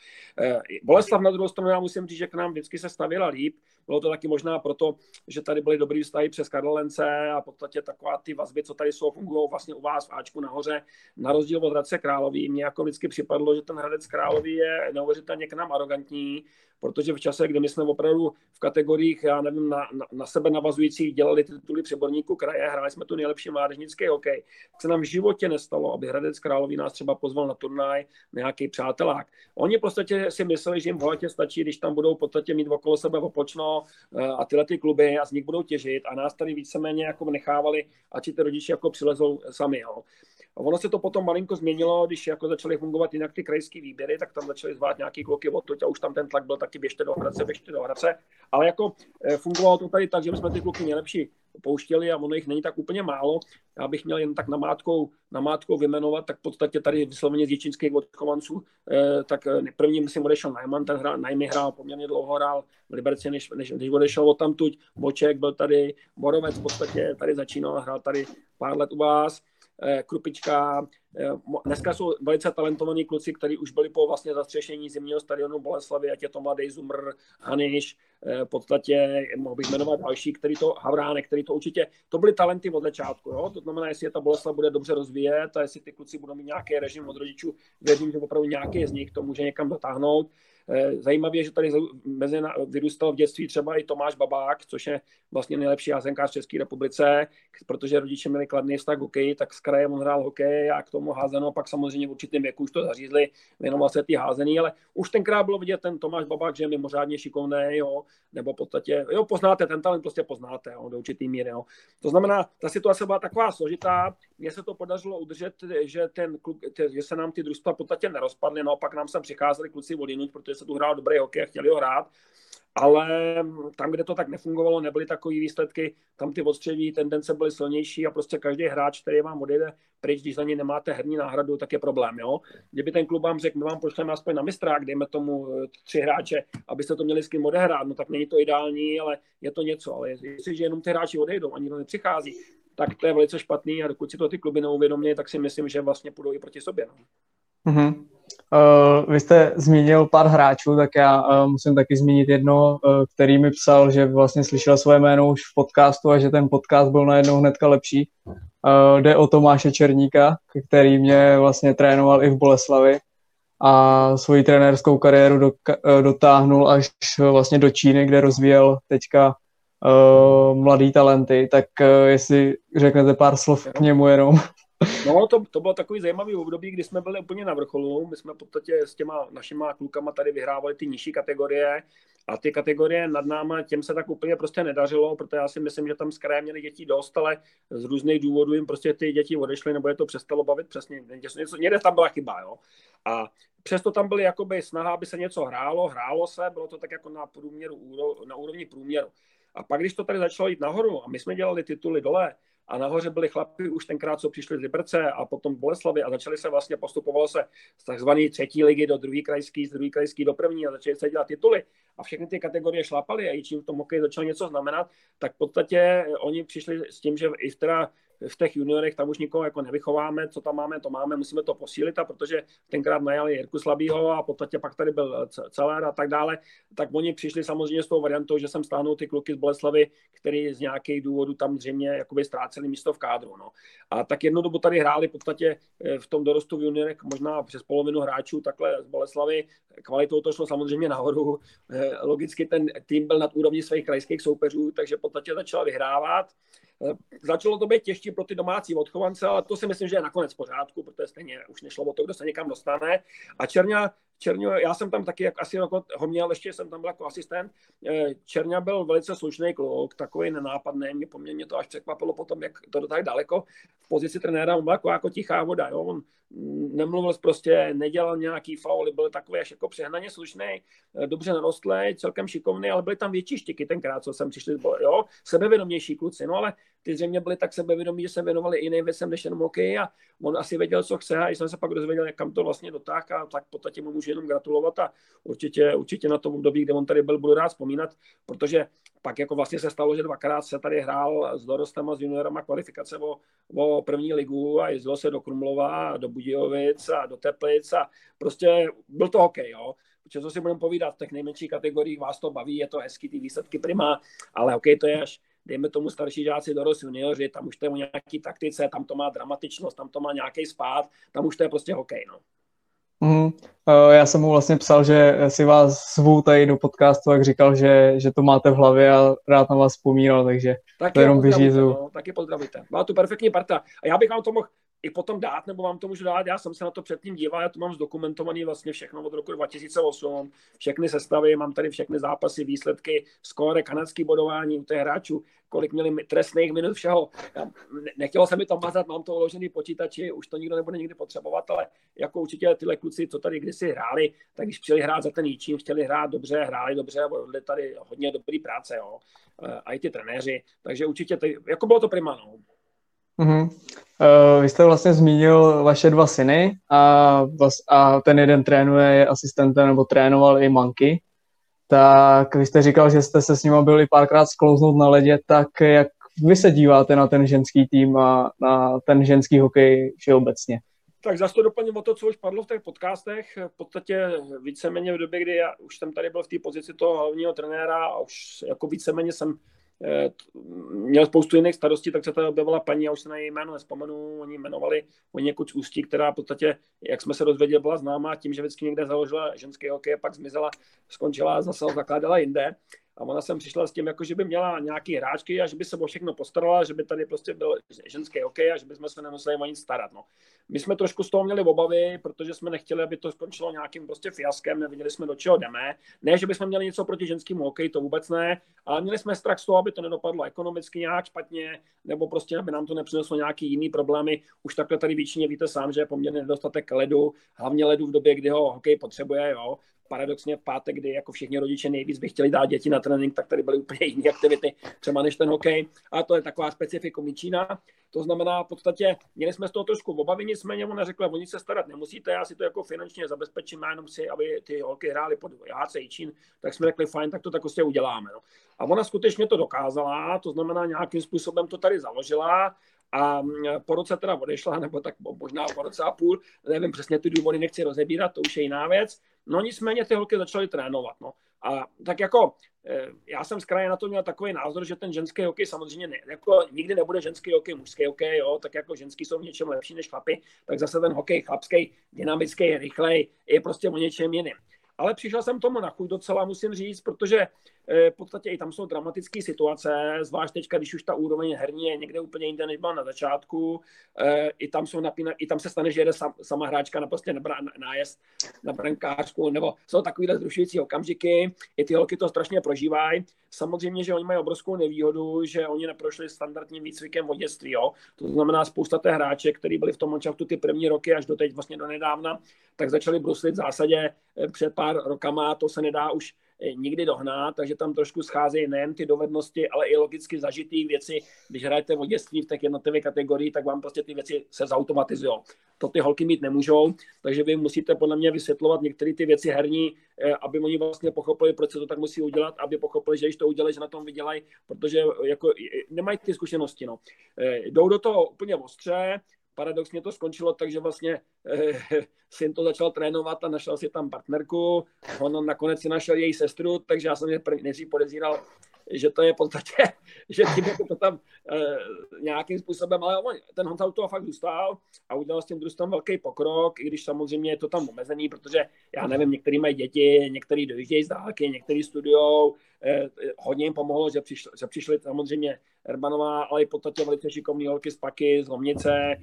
Eh, Boleslav na druhou stranu, já musím říct, že k nám vždycky se stavila líp. Bylo to taky možná proto, že tady byly dobrý vztahy přes Karlence a v podstatě taková ty vazby, co tady jsou, fungují vlastně u vás v Ačku nahoře. Na rozdíl od Hradce Králový, mně jako vždycky připadlo, že ten Hradec Králový je neuvěřitelně k nám arrogantní, protože v čase, kdy my jsme opravdu v kategoriích, já nevím, na, na, na sebe navazujících dělali tituly přeborníků kraje, hráli jsme tu nejlepší mládežnický hokej, tak se nám v životě nestalo, aby Hradec Králový nás třeba pozval na turnaj nějaký přátelák. Oni v podstatě si mysleli, že jim bohatě stačí, když tam budou v podstatě mít okolo sebe opočno eh, a tyhle ty kluby a z nich budou těžit a nás tady víceméně jako nechávali, ať si ty rodiče jako přilezou sami. Jo. Ono se to potom malinko změnilo, když jako začaly fungovat jinak ty krajské výběry, tak tam začaly zvát nějaký kluky odtud a už tam ten tlak byl taky běžte do Hradce, běžte do Hradce. Ale jako eh, fungovalo to tady tak, že jsme ty kluky nejlepší pouštěli a ono jich není tak úplně málo. Já bych měl jen tak namátkou, namátkou vymenovat, tak v podstatě tady vysloveně z děčínských odchovanců, eh, tak eh, první myslím odešel Najman, ten hrál, Najmy hrál poměrně dlouho, hrál v Liberci, než, než, než odešel od tamtuť, Boček byl tady, Borovec v podstatě tady začínal, hrál tady pár let u vás, Krupička. Eh, dneska jsou velice talentovaní kluci, kteří už byli po vlastně zastřešení zimního stadionu Boleslavy, ať je to mladý Zumr, Haniš, eh, v podstatě mohl bych jmenovat další, který to, Havránek, který to určitě, to byly talenty od začátku, jo? to znamená, jestli je ta Boleslav bude dobře rozvíjet a jestli ty kluci budou mít nějaký režim od rodičů, věřím, že opravdu nějaký z nich to může někam dotáhnout. Eh, zajímavé je, že tady mezi vyrůstal v dětství třeba i Tomáš Babák, což je vlastně nejlepší házenkář v České republice, protože rodiče měli kladný vztah k hokeji, tak z kraje on hrál hokej a k tomu házeno, pak samozřejmě v určitém věku už to zařízli, věnoval se ty házený, ale už tenkrát bylo vidět ten Tomáš Babák, že je mimořádně šikovný, jo, nebo v podstatě, jo, poznáte, ten talent prostě poznáte, jo, do určitý míry, jo. To znamená, ta situace byla taková složitá, mně se to podařilo udržet, že, ten kluk, že se nám ty družstva v podstatě nerozpadly, naopak nám sem přicházeli kluci odinut, protože se tu hrál dobrý hokej a chtěli ho hrát, ale tam, kde to tak nefungovalo, nebyly takové výsledky, tam ty odstřelí tendence byly silnější a prostě každý hráč, který vám odejde pryč, když za něj nemáte herní náhradu, tak je problém. Jo? Kdyby ten klub vám řekl, my vám pošleme aspoň na mistrák, dejme tomu eh, tři hráče, abyste to měli s kým odehrát, no tak není to ideální, ale je to něco. Ale jestliže jenom ty hráči odejdou, ani to nepřichází, tak to je velice špatný a dokud si to ty kluby neuvědomí, tak si myslím, že vlastně půjdou i proti sobě. No. Mm-hmm. Uh, vy jste zmínil pár hráčů, tak já uh, musím taky zmínit jedno, uh, který mi psal, že vlastně slyšel své jméno už v podcastu a že ten podcast byl najednou hnedka lepší. Uh, jde o Tomáše Černíka, který mě vlastně trénoval i v Boleslavi a svoji trenérskou kariéru do, uh, dotáhnul až vlastně do Číny, kde rozvíjel teďka uh, mladý talenty. Tak uh, jestli řeknete pár slov k němu jenom. No, to, to bylo takový zajímavý období, kdy jsme byli úplně na vrcholu. My jsme v podstatě s těma našima klukama tady vyhrávali ty nižší kategorie a ty kategorie nad náma, těm se tak úplně prostě nedařilo, protože já si myslím, že tam z kraje měli děti dost, ale z různých důvodů jim prostě ty děti odešly, nebo je to přestalo bavit přesně. Něco, někde tam byla chyba, jo. A přesto tam byly jakoby snaha, aby se něco hrálo, hrálo se, bylo to tak jako na, průměru, na úrovni průměru. A pak, když to tady začalo jít nahoru a my jsme dělali tituly dole, a nahoře byli chlapi už tenkrát, co přišli z Liberce a potom Boleslavy a začali se vlastně, postupovalo se z takzvané třetí ligy do druhé krajské, z druhé krajské do první a začali se dělat tituly. A všechny ty kategorie šlapaly a i čím v tom hokeji začalo něco znamenat, tak v podstatě oni přišli s tím, že i teda v těch juniorech tam už nikoho jako nevychováme, co tam máme, to máme, musíme to posílit a protože tenkrát najali Jirku Slabýho a podstatě pak tady byl Celer a tak dále, tak oni přišli samozřejmě s tou variantou, že jsem stáhnul ty kluky z Boleslavy, který z nějakých důvodů tam zřejmě jakoby ztráceli místo v kádru. No. A tak jednu dobu tady hráli v podstatě eh, v tom dorostu v juniorech možná přes polovinu hráčů takhle z Boleslavy. Kvalitou to šlo samozřejmě nahoru. Eh, logicky ten tým byl nad úrovní svých krajských soupeřů, takže v podstatě začal vyhrávat. Eh, začalo to být těžší pro ty domácí odchovance, ale to si myslím, že je nakonec v pořádku, protože stejně už nešlo o to, kdo se někam dostane. A Černá Čerňo, já jsem tam taky jak asi jako ho měl, ještě jsem tam byl jako asistent. Eh, Čerňa byl velice slušný kluk, takový nenápadný, mě poměrně to až překvapilo potom, jak to tak daleko v pozici trenéra, on byl jako, jako tichá voda, jo? on nemluvil prostě, nedělal nějaký fauly, byl takový až jako přehnaně slušný, eh, dobře narostlý, celkem šikovný, ale byly tam větší štiky tenkrát, co jsem přišli, jo, sebevědomější kluci, no ale ty zřejmě byli tak sebevědomí, že se věnovali jiným věcem než jenom hokej a on asi věděl, co chce a když jsem se pak dozvěděl, kam to vlastně dotáhl a tak v podstatě mu můžu jenom gratulovat a určitě, určitě na tom období, kde on tady byl, budu rád vzpomínat, protože pak jako vlastně se stalo, že dvakrát se tady hrál s dorostem a s juniorama kvalifikace o, o první ligu a jezdilo se do Krumlova, do Budějovic a do Teplic a prostě byl to hokej, jo. Protože co si budeme povídat, v těch nejmenších kategoriích vás to baví, je to hezký, ty výsledky prima, ale hokej to je až dejme tomu starší žáci, dorost junioři, tam už to je o nějaký taktice, tam to má dramatičnost, tam to má nějaký spát, tam už to je prostě hokej, no. Mm, já jsem mu vlastně psal, že si vás zvu tady do podcastu, jak říkal, že, že to máte v hlavě a rád na vás vzpomínal, takže taky to jenom vyřízu. No, taky pozdravíte. Má tu perfektní parta. A já bych vám to mohl i potom dát, nebo vám to můžu dát, já jsem se na to předtím díval, já to mám zdokumentovaný vlastně všechno od roku 2008, všechny sestavy, mám tady všechny zápasy, výsledky, skóre, kanadský bodování u těch hráčů, kolik měli trestných minut všeho. Já, nechtělo se mi to mazat, mám to uložený počítači, už to nikdo nebude nikdy potřebovat, ale jako určitě tyhle kluci, co tady kdysi hráli, tak když chtěli hrát za ten Jíčín, chtěli hrát dobře, hráli dobře, byli tady hodně dobrý práce, jo. A i ty trenéři, takže určitě, to, jako bylo to prima, no. Mm-hmm. Uh, vy jste vlastně zmínil vaše dva syny a, a ten jeden trénuje, je asistentem nebo trénoval i Manky. Tak vy jste říkal, že jste se s nimi byli párkrát sklouznout na ledě, tak jak vy se díváte na ten ženský tým a na ten ženský hokej všeobecně? Tak zase to doplním o to, co už padlo v těch podcastech. V podstatě víceméně v době, kdy já už jsem tady byl v té pozici toho hlavního trenéra a už jako víceméně jsem měl spoustu jiných starostí, tak se tady objevila paní, já už se na její jméno nespomenu, oni jmenovali o někud ústí, která v podstatě, jak jsme se dozvěděli, byla známá tím, že vždycky někde založila ženský hokej, pak zmizela, skončila a zase ho zakládala jinde. A ona sem přišla s tím, jako, že by měla nějaký hráčky a že by se o všechno postarala, že by tady prostě byl ženský hokej a že bychom se nemuseli o nic starat. No. My jsme trošku z toho měli obavy, protože jsme nechtěli, aby to skončilo nějakým prostě fiaskem, neviděli jsme, do čeho jdeme. Ne, že bychom měli něco proti ženskému hokeji, to vůbec ne, ale měli jsme strach z toho, aby to nedopadlo ekonomicky nějak špatně, nebo prostě, aby nám to nepřineslo nějaký jiný problémy. Už takhle tady většině víte sám, že je poměrně nedostatek ledu, hlavně ledu v době, kdy ho hokej potřebuje, jo paradoxně v pátek, kdy jako všichni rodiče nejvíc by chtěli dát děti na trénink, tak tady byly úplně jiné aktivity, třeba než ten hokej. A to je taková specifikum Čína. To znamená, v podstatě měli jsme z toho trošku obavy, nicméně ona řekla, oni se starat nemusíte, já si to jako finančně zabezpečím, jenom si, aby ty holky hrály pod HC Čín, tak jsme řekli, fajn, tak to tak prostě uděláme. No. A ona skutečně to dokázala, to znamená, nějakým způsobem to tady založila a mm, po roce teda odešla, nebo tak možná po roce a půl, nevím přesně ty důvody, nechci rozebírat, to už je jiná věc. No nicméně ty holky začaly trénovat. No. A tak jako eh, já jsem z kraje na to měl takový názor, že ten ženský hokej samozřejmě ne, jako nikdy nebude ženský hokej, mužský hokej, jo, tak jako ženský jsou v něčem lepší než chlapy, tak zase ten hokej chlapský, dynamický, rychlej, je prostě o něčem jiným. Ale přišel jsem tomu na chuť docela, musím říct, protože eh, v podstatě i tam jsou dramatické situace, zvlášť teďka, když už ta úroveň herní je někde úplně jinde, než byla na začátku. Eh, I tam, jsou napína, i tam se stane, že jede sam, sama hráčka na prostě na, nájezd na brankářku, nebo jsou takovýhle zrušující okamžiky. I ty holky to strašně prožívají. Samozřejmě, že oni mají obrovskou nevýhodu, že oni neprošli standardním výcvikem v dětství. Jo? To znamená, spousta těch hráček, který byli v tom manšaftu ty první roky až do teď, vlastně do nedávna, tak začali bruslit v zásadě eh, před pár rokama. To se nedá už Eh, nikdy dohnat, takže tam trošku scházejí nejen ty dovednosti, ale i logicky zažitý věci. Když hrajete v dětství v té jednotlivé kategorii, tak vám prostě ty věci se zautomatizují. To ty holky mít nemůžou, takže vy musíte podle mě vysvětlovat některé ty věci herní, eh, aby oni vlastně pochopili, proč se to tak musí udělat, aby pochopili, že když to udělají, že na tom vydělají, protože jako nemají ty zkušenosti. No. Eh, jdou do toho úplně ostře, paradoxně to skončilo tak, že vlastně eh, syn to začal trénovat a našel si tam partnerku. On nakonec si našel její sestru, takže já jsem je nejdřív podezíral, že to je v podstatě, že tím to tam eh, nějakým způsobem, ale on, ten Honza u toho fakt zůstal a udělal s tím družstvem velký pokrok, i když samozřejmě je to tam omezený, protože já nevím, některý mají děti, některý dojíždějí z dálky, některý studujou, eh, hodně jim pomohlo, že, přišli, že přišli samozřejmě Erbanová, ale i v podstatě velice šikovný holky z Paky, z Lomnice,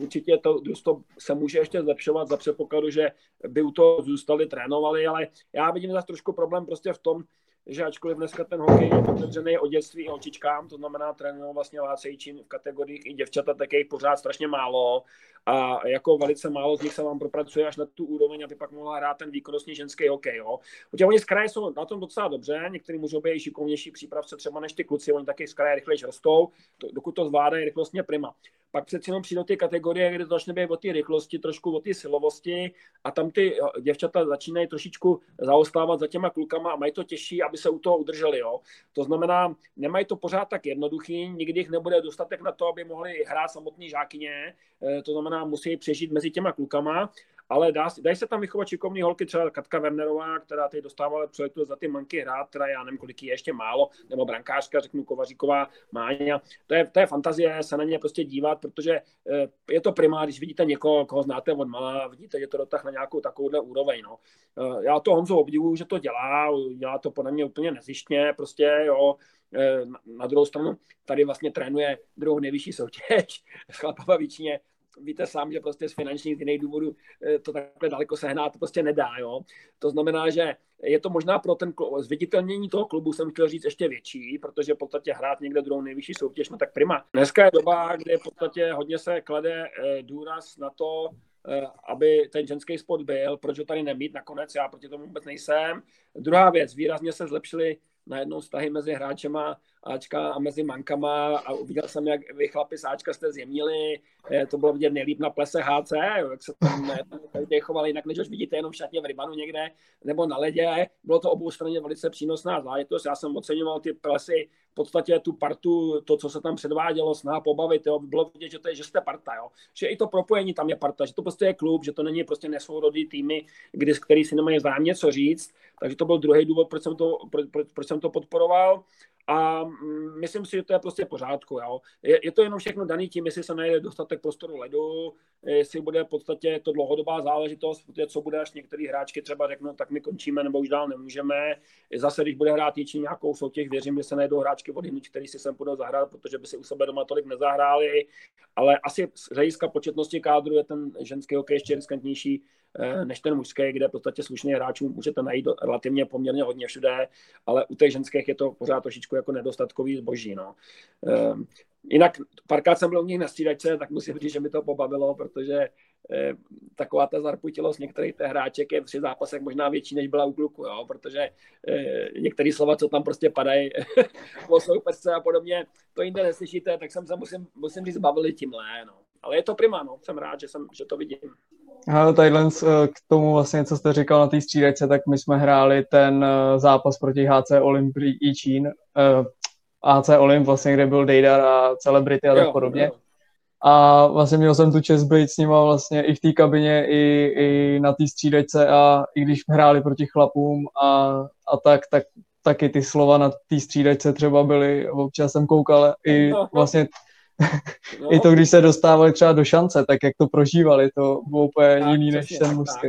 určitě to družstvo se může ještě zlepšovat za předpokladu, že by u toho zůstali, trénovali, ale já vidím zase trošku problém prostě v tom, že ačkoliv dneska ten hokej je otevřený od dětství i holčičkám, to znamená trénují vlastně lácejčin v kategoriích i děvčata, tak je jich pořád strašně málo a jako velice málo z nich se vám propracuje až na tu úroveň, aby pak mohla hrát ten výkonnostní ženský hokej. Jo. Protože oni z kraje jsou na tom docela dobře, někteří můžou být šikovnější přípravce třeba než ty kluci, oni taky z kraje rychleji rostou, to, dokud to zvládají rychlostně prima. Pak přeci jenom přijdou ty kategorie, kde to začne být o té rychlosti, trošku o té silovosti a tam ty děvčata začínají trošičku zaostávat za těma klukama a mají to těžší, aby se u toho udrželi. Jo. To znamená, nemají to pořád tak jednoduchý, nikdy jich nebude dostatek na to, aby mohli hrát samotný žákyně, to znamená, musí přežít mezi těma klukama ale dá, dají se tam vychovat šikovní holky, třeba Katka Wernerová, která teď dostávala projektu za ty manky hrát, která já nevím, kolik je ještě málo, nebo brankářka, řeknu Kovaříková, Máňa. To je, to je fantazie se na ně prostě dívat, protože eh, je to primá, když vidíte někoho, koho znáte od malá, vidíte, že to dotah na nějakou takovouhle úroveň. No. Eh, já to Honzo obdivuju, že to dělá, dělá to podle mě úplně nezištně, prostě jo, eh, na druhou stranu tady vlastně trénuje druhou nejvyšší soutěž, chlapava Víčně, víte sám, že prostě z finančních jiných důvodů eh, to takhle daleko sehnat prostě nedá, jo. To znamená, že je to možná pro ten zviditelnění toho klubu, jsem chtěl říct, ještě větší, protože v podstatě hrát někde druhou nejvyšší soutěž, no tak prima. Dneska je doba, kde v podstatě hodně se klade eh, důraz na to, eh, aby ten ženský sport byl, proč ho tady nemít nakonec, já proti tomu vůbec nejsem. Druhá věc, výrazně se zlepšily najednou vztahy mezi hráčema Ačka a mezi mankama a uviděl jsem, jak vy chlapi z Ačka jste zjemnili, eh, to bylo vidět nejlíp na plese HC, jak se tam tady chovali jinak, než už vidíte jenom v šatně v rybanu někde nebo na ledě. Bylo to obou straně velice přínosná záležitost. Já jsem oceňoval ty plesy, v podstatě tu partu, to, co se tam předvádělo, snaha pobavit, jo, bylo vidět, že, to je, že jste parta, jo. že i to propojení tam je parta, že to prostě je klub, že to není prostě nesourodý týmy, kdy, který si nemají vzájemně něco říct, takže to byl druhý důvod, proč jsem to, pro, pro, proč jsem to podporoval a mm, myslím si, že to je prostě pořádku. Jo. Je, je to jenom všechno daný tím, jestli se najde dostatek prostoru ledu, jestli bude v podstatě to dlouhodobá záležitost, protože co bude, až některý hráčky třeba řeknou, tak my končíme nebo už dál nemůžeme. Zase, když bude hrát jičí nějakou soutěž, věřím, že se najdou hráčky od jinut, který si sem budou zahrát, protože by si u sebe doma tolik nezahráli, ale asi z hlediska početnosti kádru je ten ženský hokej ještě riskantnější než ten mužský, kde v podstatě slušných hráčů můžete najít relativně poměrně hodně všude, ale u těch ženských je to pořád trošičku jako nedostatkový zboží. No. Ehm, jinak párkrát jsem byl u nich na střídačce, tak musím říct, že mi to pobavilo, protože eh, taková ta zarputilost některých těch hráček je při zápasech možná větší, než byla u kluku, jo? protože eh, některé slova, co tam prostě padají o soupeřce a podobně, to jinde neslyšíte, tak jsem se musím, musím říct, bavili tímhle. No. Ale je to prima, no. jsem rád, že, jsem, že to vidím. Tadyhle eh, k tomu vlastně, co jste říkal na té střídačce, tak my jsme hráli ten eh, zápas proti HC Olympii Čín, uh, AC Olymp, vlastně, kde byl Dejdar a celebrity a tak jo, podobně. Jo. A vlastně měl jsem tu čest být s nima vlastně i v té kabině, i, i na té střídačce a i když hráli proti chlapům a, a tak, tak taky ty slova na té střídačce třeba byly, občas jsem koukal i vlastně no. i to, když se dostávali třeba do šance, tak jak to prožívali, to bylo úplně tak, jiný než ten mužský.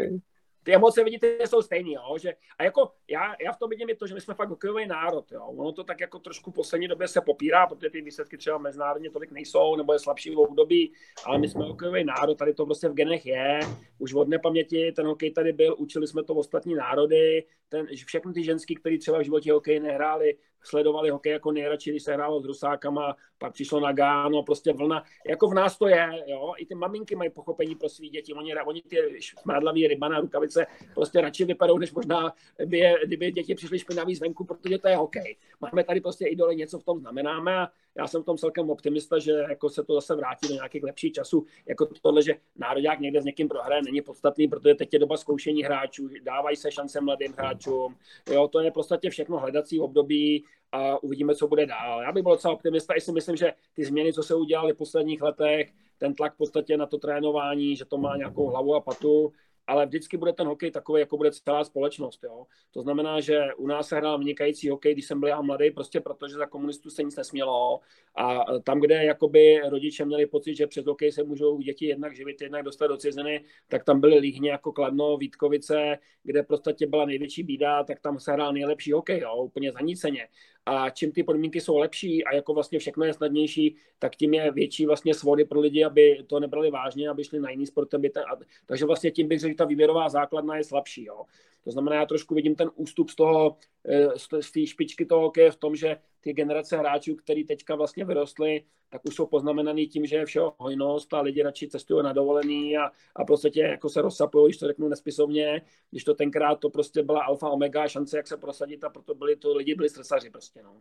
ty emoce vidíte, jsou stejný, jo, že, a jako já, já v tom vidím i to, že my jsme fakt hokejový národ, jo, ono to tak jako trošku v poslední době se popírá, protože ty výsledky třeba mezinárodně tolik nejsou, nebo je slabší v období, ale my jsme hokejový národ, tady to prostě v genech je, už od nepaměti ten hokej tady byl, učili jsme to ostatní národy, ten, všechny ty ženský, kteří třeba v životě hokej nehráli, sledovali hokej jako nejradši, když se hrálo s Rusákama, pak přišlo na Gáno, prostě vlna, jako v nás to je, jo, i ty maminky mají pochopení pro svý děti, oni, oni ty smádlavý ryba na rukavice prostě radši vypadou, než možná by je, kdyby děti přišly špinavý zvenku, protože to je hokej. Máme tady prostě idoly, něco v tom znamenáme a já jsem v tom celkem optimista, že jako se to zase vrátí do nějakých lepších časů. Jako tohle, že národák někde s někým prohraje, není podstatný, protože teď je doba zkoušení hráčů, dávají se šance mladým hráčům. Jo, to je v podstatě všechno hledací období a uvidíme, co bude dál. Já bych byl docela optimista, i si myslím, že ty změny, co se udělaly v posledních letech, ten tlak v podstatě na to trénování, že to má nějakou hlavu a patu, ale vždycky bude ten hokej takový, jako bude celá společnost. Jo? To znamená, že u nás se hrál vynikající hokej, když jsem byl já mladý, prostě protože za komunistů se nic nesmělo. A tam, kde jakoby rodiče měli pocit, že před hokej se můžou děti jednak živit, jednak dostat do ciziny, tak tam byly líhně jako Kladno, Vítkovice, kde prostě byla největší bída, tak tam se hrál nejlepší hokej, jo? úplně zaníceně a čím ty podmínky jsou lepší a jako vlastně všechno je snadnější, tak tím je větší vlastně svody pro lidi, aby to nebrali vážně, aby šli na jiný sport. Aby ten, a, takže vlastně tím bych řekl, že ta výběrová základna je slabší. Jo. To znamená, já trošku vidím ten ústup z toho, eh, z té špičky toho hokeje v tom, že ty generace hráčů, který teďka vlastně vyrostly, tak už jsou poznamenaný tím, že je všeho hojnost a lidi radši cestují na dovolený a, a prostě jako se rozsapují, když to řeknu nespisovně, když to tenkrát to prostě byla alfa omega šance, jak se prosadit a proto byli to lidi byli stresaři prostě, no.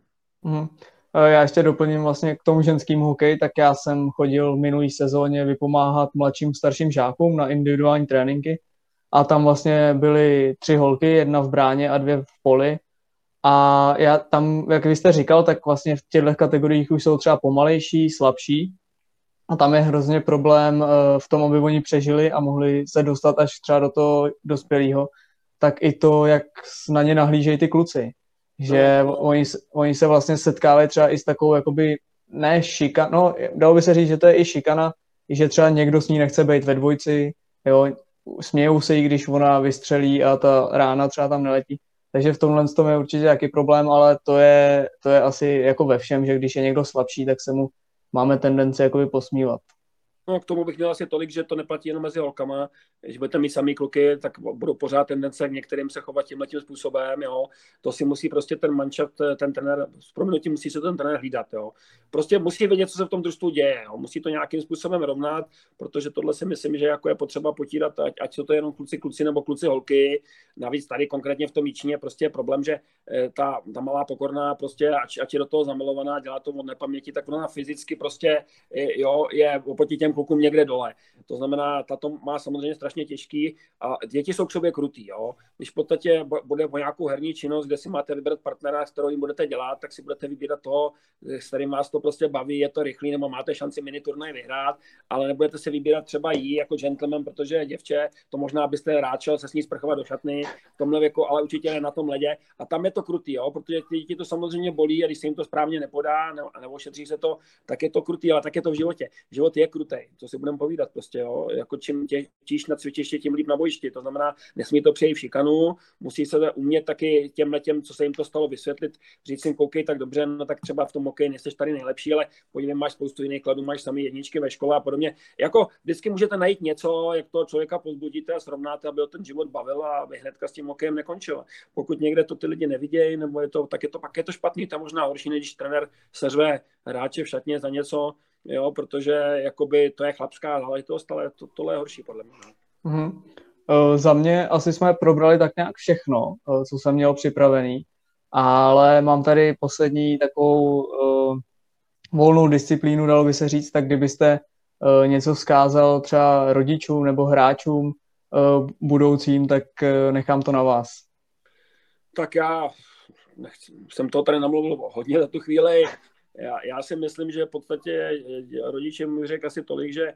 Mm. Já ještě doplním vlastně k tomu ženským hokej, tak já jsem chodil v minulý sezóně vypomáhat mladším starším žákům na individuální tréninky a tam vlastně byly tři holky, jedna v bráně a dvě v poli a já tam, jak vy jste říkal, tak vlastně v těchto kategoriích už jsou třeba pomalejší, slabší. A tam je hrozně problém eh, v tom, aby oni přežili a mohli se dostat až třeba do toho dospělého. Tak i to, jak na ně nahlížejí ty kluci. Že no. Oni, oni se vlastně setkávají třeba i s takovou, jakoby, ne šika, no dalo by se říct, že to je i šikana, že třeba někdo s ní nechce být ve dvojci, jo, smějou se jí, když ona vystřelí a ta rána třeba tam neletí. Takže v tomhle tom je určitě jaký problém, ale to je, to je asi jako ve všem, že když je někdo slabší, tak se mu máme tendenci jakoby posmívat. No, k tomu bych měl asi tolik, že to neplatí jenom mezi holkama. Když budete mít samý kluky, tak budou pořád tendence k některým se chovat tímhle tím způsobem. Jo. To si musí prostě ten mančat, ten trenér, s proměnutím musí se ten trenér hlídat. Jo. Prostě musí vědět, co se v tom družstvu děje. Jo. Musí to nějakým způsobem rovnat, protože tohle si myslím, že jako je potřeba potírat, ať, ať jsou to jenom kluci, kluci nebo kluci, holky. Navíc tady konkrétně v tom Jíčíně prostě je problém, že eh, ta, ta malá pokorná prostě, ať, ať je do toho zamilovaná, dělá to od nepaměti, tak ona fyzicky prostě eh, jo, je oproti těm klukům někde dole. To znamená, ta to má samozřejmě strašně těžký a děti jsou k sobě krutý. Jo? Když v podstatě bude o nějakou herní činnost, kde si máte vybrat partnera, s kterou jim budete dělat, tak si budete vybírat toho, s kterým vás to prostě baví, je to rychlý, nebo máte šanci mini turnaj vyhrát, ale nebudete si vybírat třeba jí jako gentleman, protože děvče, to možná byste rád šel se s ní sprchovat do šatny v tomhle věku, ale určitě ne na tom ledě. A tam je to krutý, jo? protože ty děti to samozřejmě bolí a když se jim to správně nepodá nebo, nebo šetří se to, tak je to krutý, ale tak je to v životě. Život je krutý to si budeme povídat prostě, jo. Jako čím těžší na cvičiště, tím líp na bojišti. To znamená, nesmí to přejít šikanu, musí se umět taky těm těm, co se jim to stalo, vysvětlit, říct jim, koukej, tak dobře, no tak třeba v tom OK, nejsi tady nejlepší, ale podívej, máš spoustu jiných kladů, máš sami jedničky ve škole a podobně. Jako vždycky můžete najít něco, jak to člověka pozbudíte a srovnáte, aby o ten život bavil a aby hnedka s tím okem nekončil. Pokud někde to ty lidi nevidějí, nebo je to, tak je to pak je to špatný, tam možná horší, než když trenér seřve hráče v šatně za něco, jo, protože jakoby to je chlapská záležitost, ale to, tohle je horší podle mě. Mm-hmm. Uh, za mě asi jsme probrali tak nějak všechno, uh, co jsem měl připravený, ale mám tady poslední takovou uh, volnou disciplínu, dalo by se říct, tak kdybyste uh, něco vzkázal třeba rodičům nebo hráčům uh, budoucím, tak uh, nechám to na vás. Tak já nechci, jsem to tady namluvil hodně za tu chvíli. Já, já si myslím, že v podstatě rodiče mi řekl asi tolik, že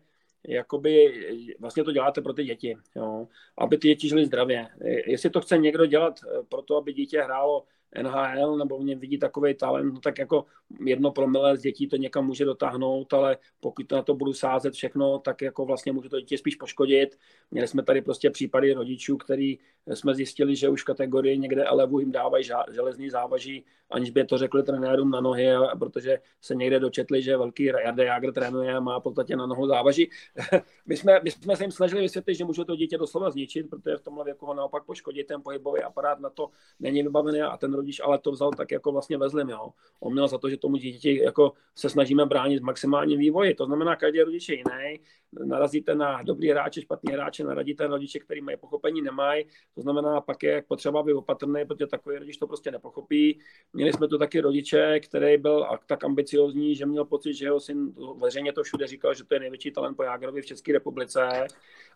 jakoby vlastně to děláte pro ty děti, jo, aby ty děti žili zdravě. Jestli to chce někdo dělat pro to, aby dítě hrálo NHL nebo v něm vidí takový talent, no tak jako jedno promile z dětí to někam může dotáhnout, ale pokud na to budu sázet všechno, tak jako vlastně může to dítě spíš poškodit. Měli jsme tady prostě případy rodičů, který jsme zjistili, že už v kategorii někde elevu jim dávají železný závaží, aniž by to řekli trenérům na nohy, protože se někde dočetli, že velký Jarde Jager trénuje a má v podstatě na nohu závaží. my, jsme, my jsme se jim snažili vysvětlit, že můžou to dítě doslova zničit, protože v tomhle věku ho naopak poškodit, ten pohybový aparát na to není vybavený a ten rodič ale to vzal tak jako vlastně vezlim, jo. On měl za to, že tomu dítěti jako se snažíme bránit v maximálním vývoji. To znamená, každý rodič je jiný. Narazíte na dobrý hráče, špatný hráče, naradíte na rodiče, který mají pochopení, nemají. To znamená, pak je potřeba být opatrný, protože takový rodič to prostě nepochopí. Měli jsme tu taky rodiče, který byl tak ambiciozní, že měl pocit, že jeho syn veřejně to všude říkal, že to je největší talent po Jágrovi v České republice.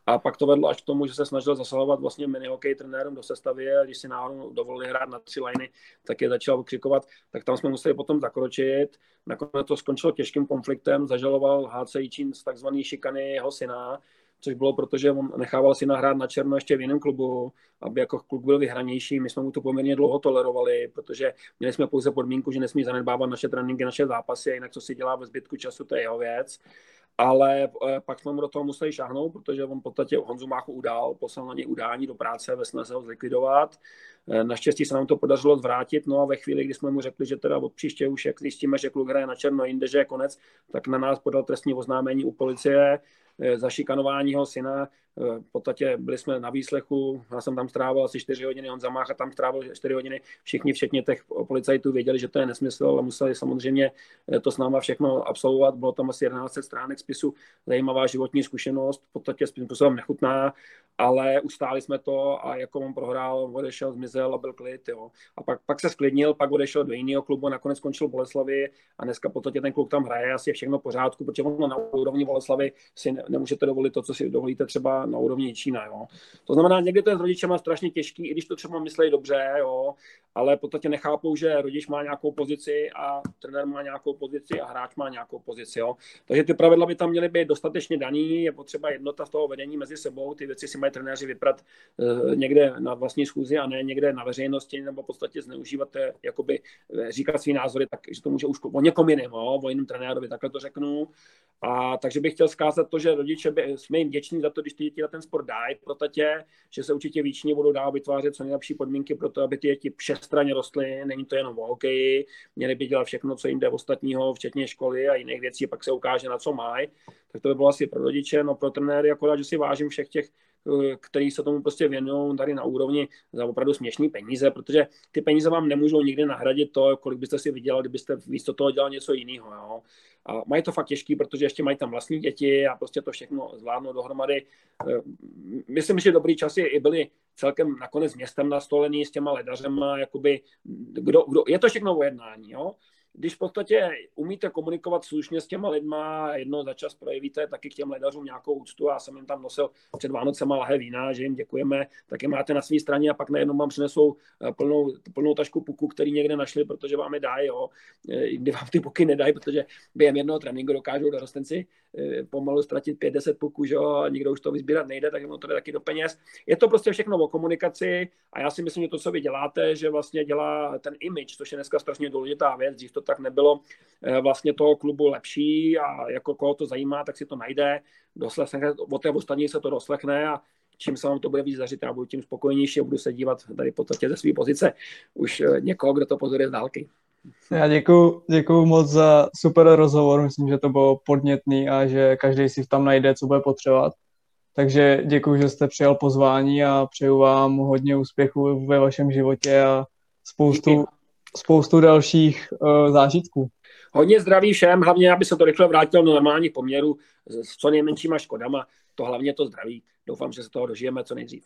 A pak to vedlo až k tomu, že se snažil zasahovat vlastně mini hokej trenérem do sestavy a když si náhodou dovolili hrát na tři liny, tak je začal okřikovat, tak tam jsme museli potom zakročit. Nakonec to skončilo těžkým konfliktem, zažaloval HC Jičín z takzvaný šikany jeho syna, což bylo proto, že on nechával si nahrát na černo ještě v jiném klubu, aby jako klub byl vyhranější. My jsme mu to poměrně dlouho tolerovali, protože měli jsme pouze podmínku, že nesmí zanedbávat naše tréninky, naše zápasy a jinak co si dělá ve zbytku času, to je jeho věc ale eh, pak jsme mu do toho museli šáhnout, protože on v podstatě Honzu Máchu udál, poslal na něj udání do práce ve snaze ho zlikvidovat. Eh, naštěstí se nám to podařilo zvrátit, no a ve chvíli, kdy jsme mu řekli, že teda od příště už, jak zjistíme, že kluk hraje na černo jinde, že je konec, tak na nás podal trestní oznámení u policie, za šikanování jeho syna. Eh, v podstatě byli jsme na výslechu, já jsem tam strávil asi 4 hodiny, on zamácha tam strávil 4 hodiny. Všichni, včetně těch policajtů, věděli, že to je nesmysl, ale museli samozřejmě eh, to s náma všechno absolvovat. Bylo tam asi 11 stránek spisu, zajímavá životní zkušenost, v podstatě způsobem nechutná, ale ustáli jsme to a jako on prohrál, odešel, zmizel a byl klid. Jo. A pak, pak se sklidnil, pak odešel do jiného klubu, nakonec skončil v Boleslavi a dneska v podstatě ten kluk tam hraje, asi je všechno v pořádku, protože on na úrovni Boleslavy si nemůžete dovolit to, co si dovolíte třeba na úrovni Čína. Jo. To znamená, někdy to je s rodičema strašně těžký, i když to třeba myslí dobře, jo, ale v podstatě nechápou, že rodič má nějakou pozici a trenér má nějakou pozici a hráč má nějakou pozici. Jo. Takže ty pravidla by tam měly být dostatečně daný, je potřeba jednota z toho vedení mezi sebou, ty věci si mají trenéři vyprat uh, někde na vlastní schůzi a ne někde na veřejnosti nebo v podstatě zneužívat, eh, jakoby eh, říkat svý názory, tak, že to může už o někom jiném, o jiném trenérovi, takhle to řeknu. A takže bych chtěl zkázat to, že rodiče by, jsme jim vděční za to, když ty děti na ten sport dají pro tatě, že se určitě víčně budou dál vytvářet co nejlepší podmínky pro to, aby ty děti všestranně rostly. Není to jenom o hokeji, měli by dělat všechno, co jim jde ostatního, včetně školy a jiných věcí, pak se ukáže, na co mají. Tak to by bylo asi pro rodiče, no pro trenéry, akorát, že si vážím všech těch který se tomu prostě věnují tady na úrovni za opravdu směšné peníze, protože ty peníze vám nemůžou nikdy nahradit to, kolik byste si vydělali, kdybyste místo toho dělal něco jiného. Jo. A mají to fakt těžký, protože ještě mají tam vlastní děti a prostě to všechno zvládnou dohromady. Eh, myslím, že dobrý časy i byly celkem nakonec městem nastolený s těma ledařema, jakoby, kdo, kdo, je to všechno o jednání, jo? Když v podstatě umíte komunikovat slušně s těma lidma, jedno za čas projevíte taky k těm ledařům nějakou úctu. Já jsem jim tam nosil před Vánocema lahe vína, že jim děkujeme, tak je máte na své straně a pak najednou vám přinesou eh, plnou, plnou tašku puku, který někde našli, protože vám je dají, jo. Eh, kdy vám ty puky nedají, protože během jednoho tréninku dokážou dorostenci eh, pomalu ztratit 5-10 puků, že jo, a nikdo už to vyzbírat nejde, tak to jde taky do peněz. Je to prostě všechno o komunikaci a já si myslím, že to, co vy děláte, že vlastně dělá ten image, což je dneska strašně důležitá věc, dřív to to tak nebylo eh, vlastně toho klubu lepší a jako koho to zajímá, tak si to najde, doslechne, o té ostatní se to doslechne a čím se vám to bude víc zařit, já budu tím spokojenější a budu se dívat tady v podstatě ze své pozice už eh, někoho, kdo to pozoruje z dálky. Já děkuji, děkuji moc za super rozhovor, myslím, že to bylo podnětný a že každý si tam najde, co bude potřebovat. Takže děkuji, že jste přijal pozvání a přeju vám hodně úspěchů ve vašem životě a spoustu, Díky spoustu dalších uh, zážitků. Hodně zdraví všem, hlavně aby se to rychle vrátilo do normálních poměrů s co nejmenšíma škodama. To hlavně to zdraví. Doufám, že se toho dožijeme co nejdřív.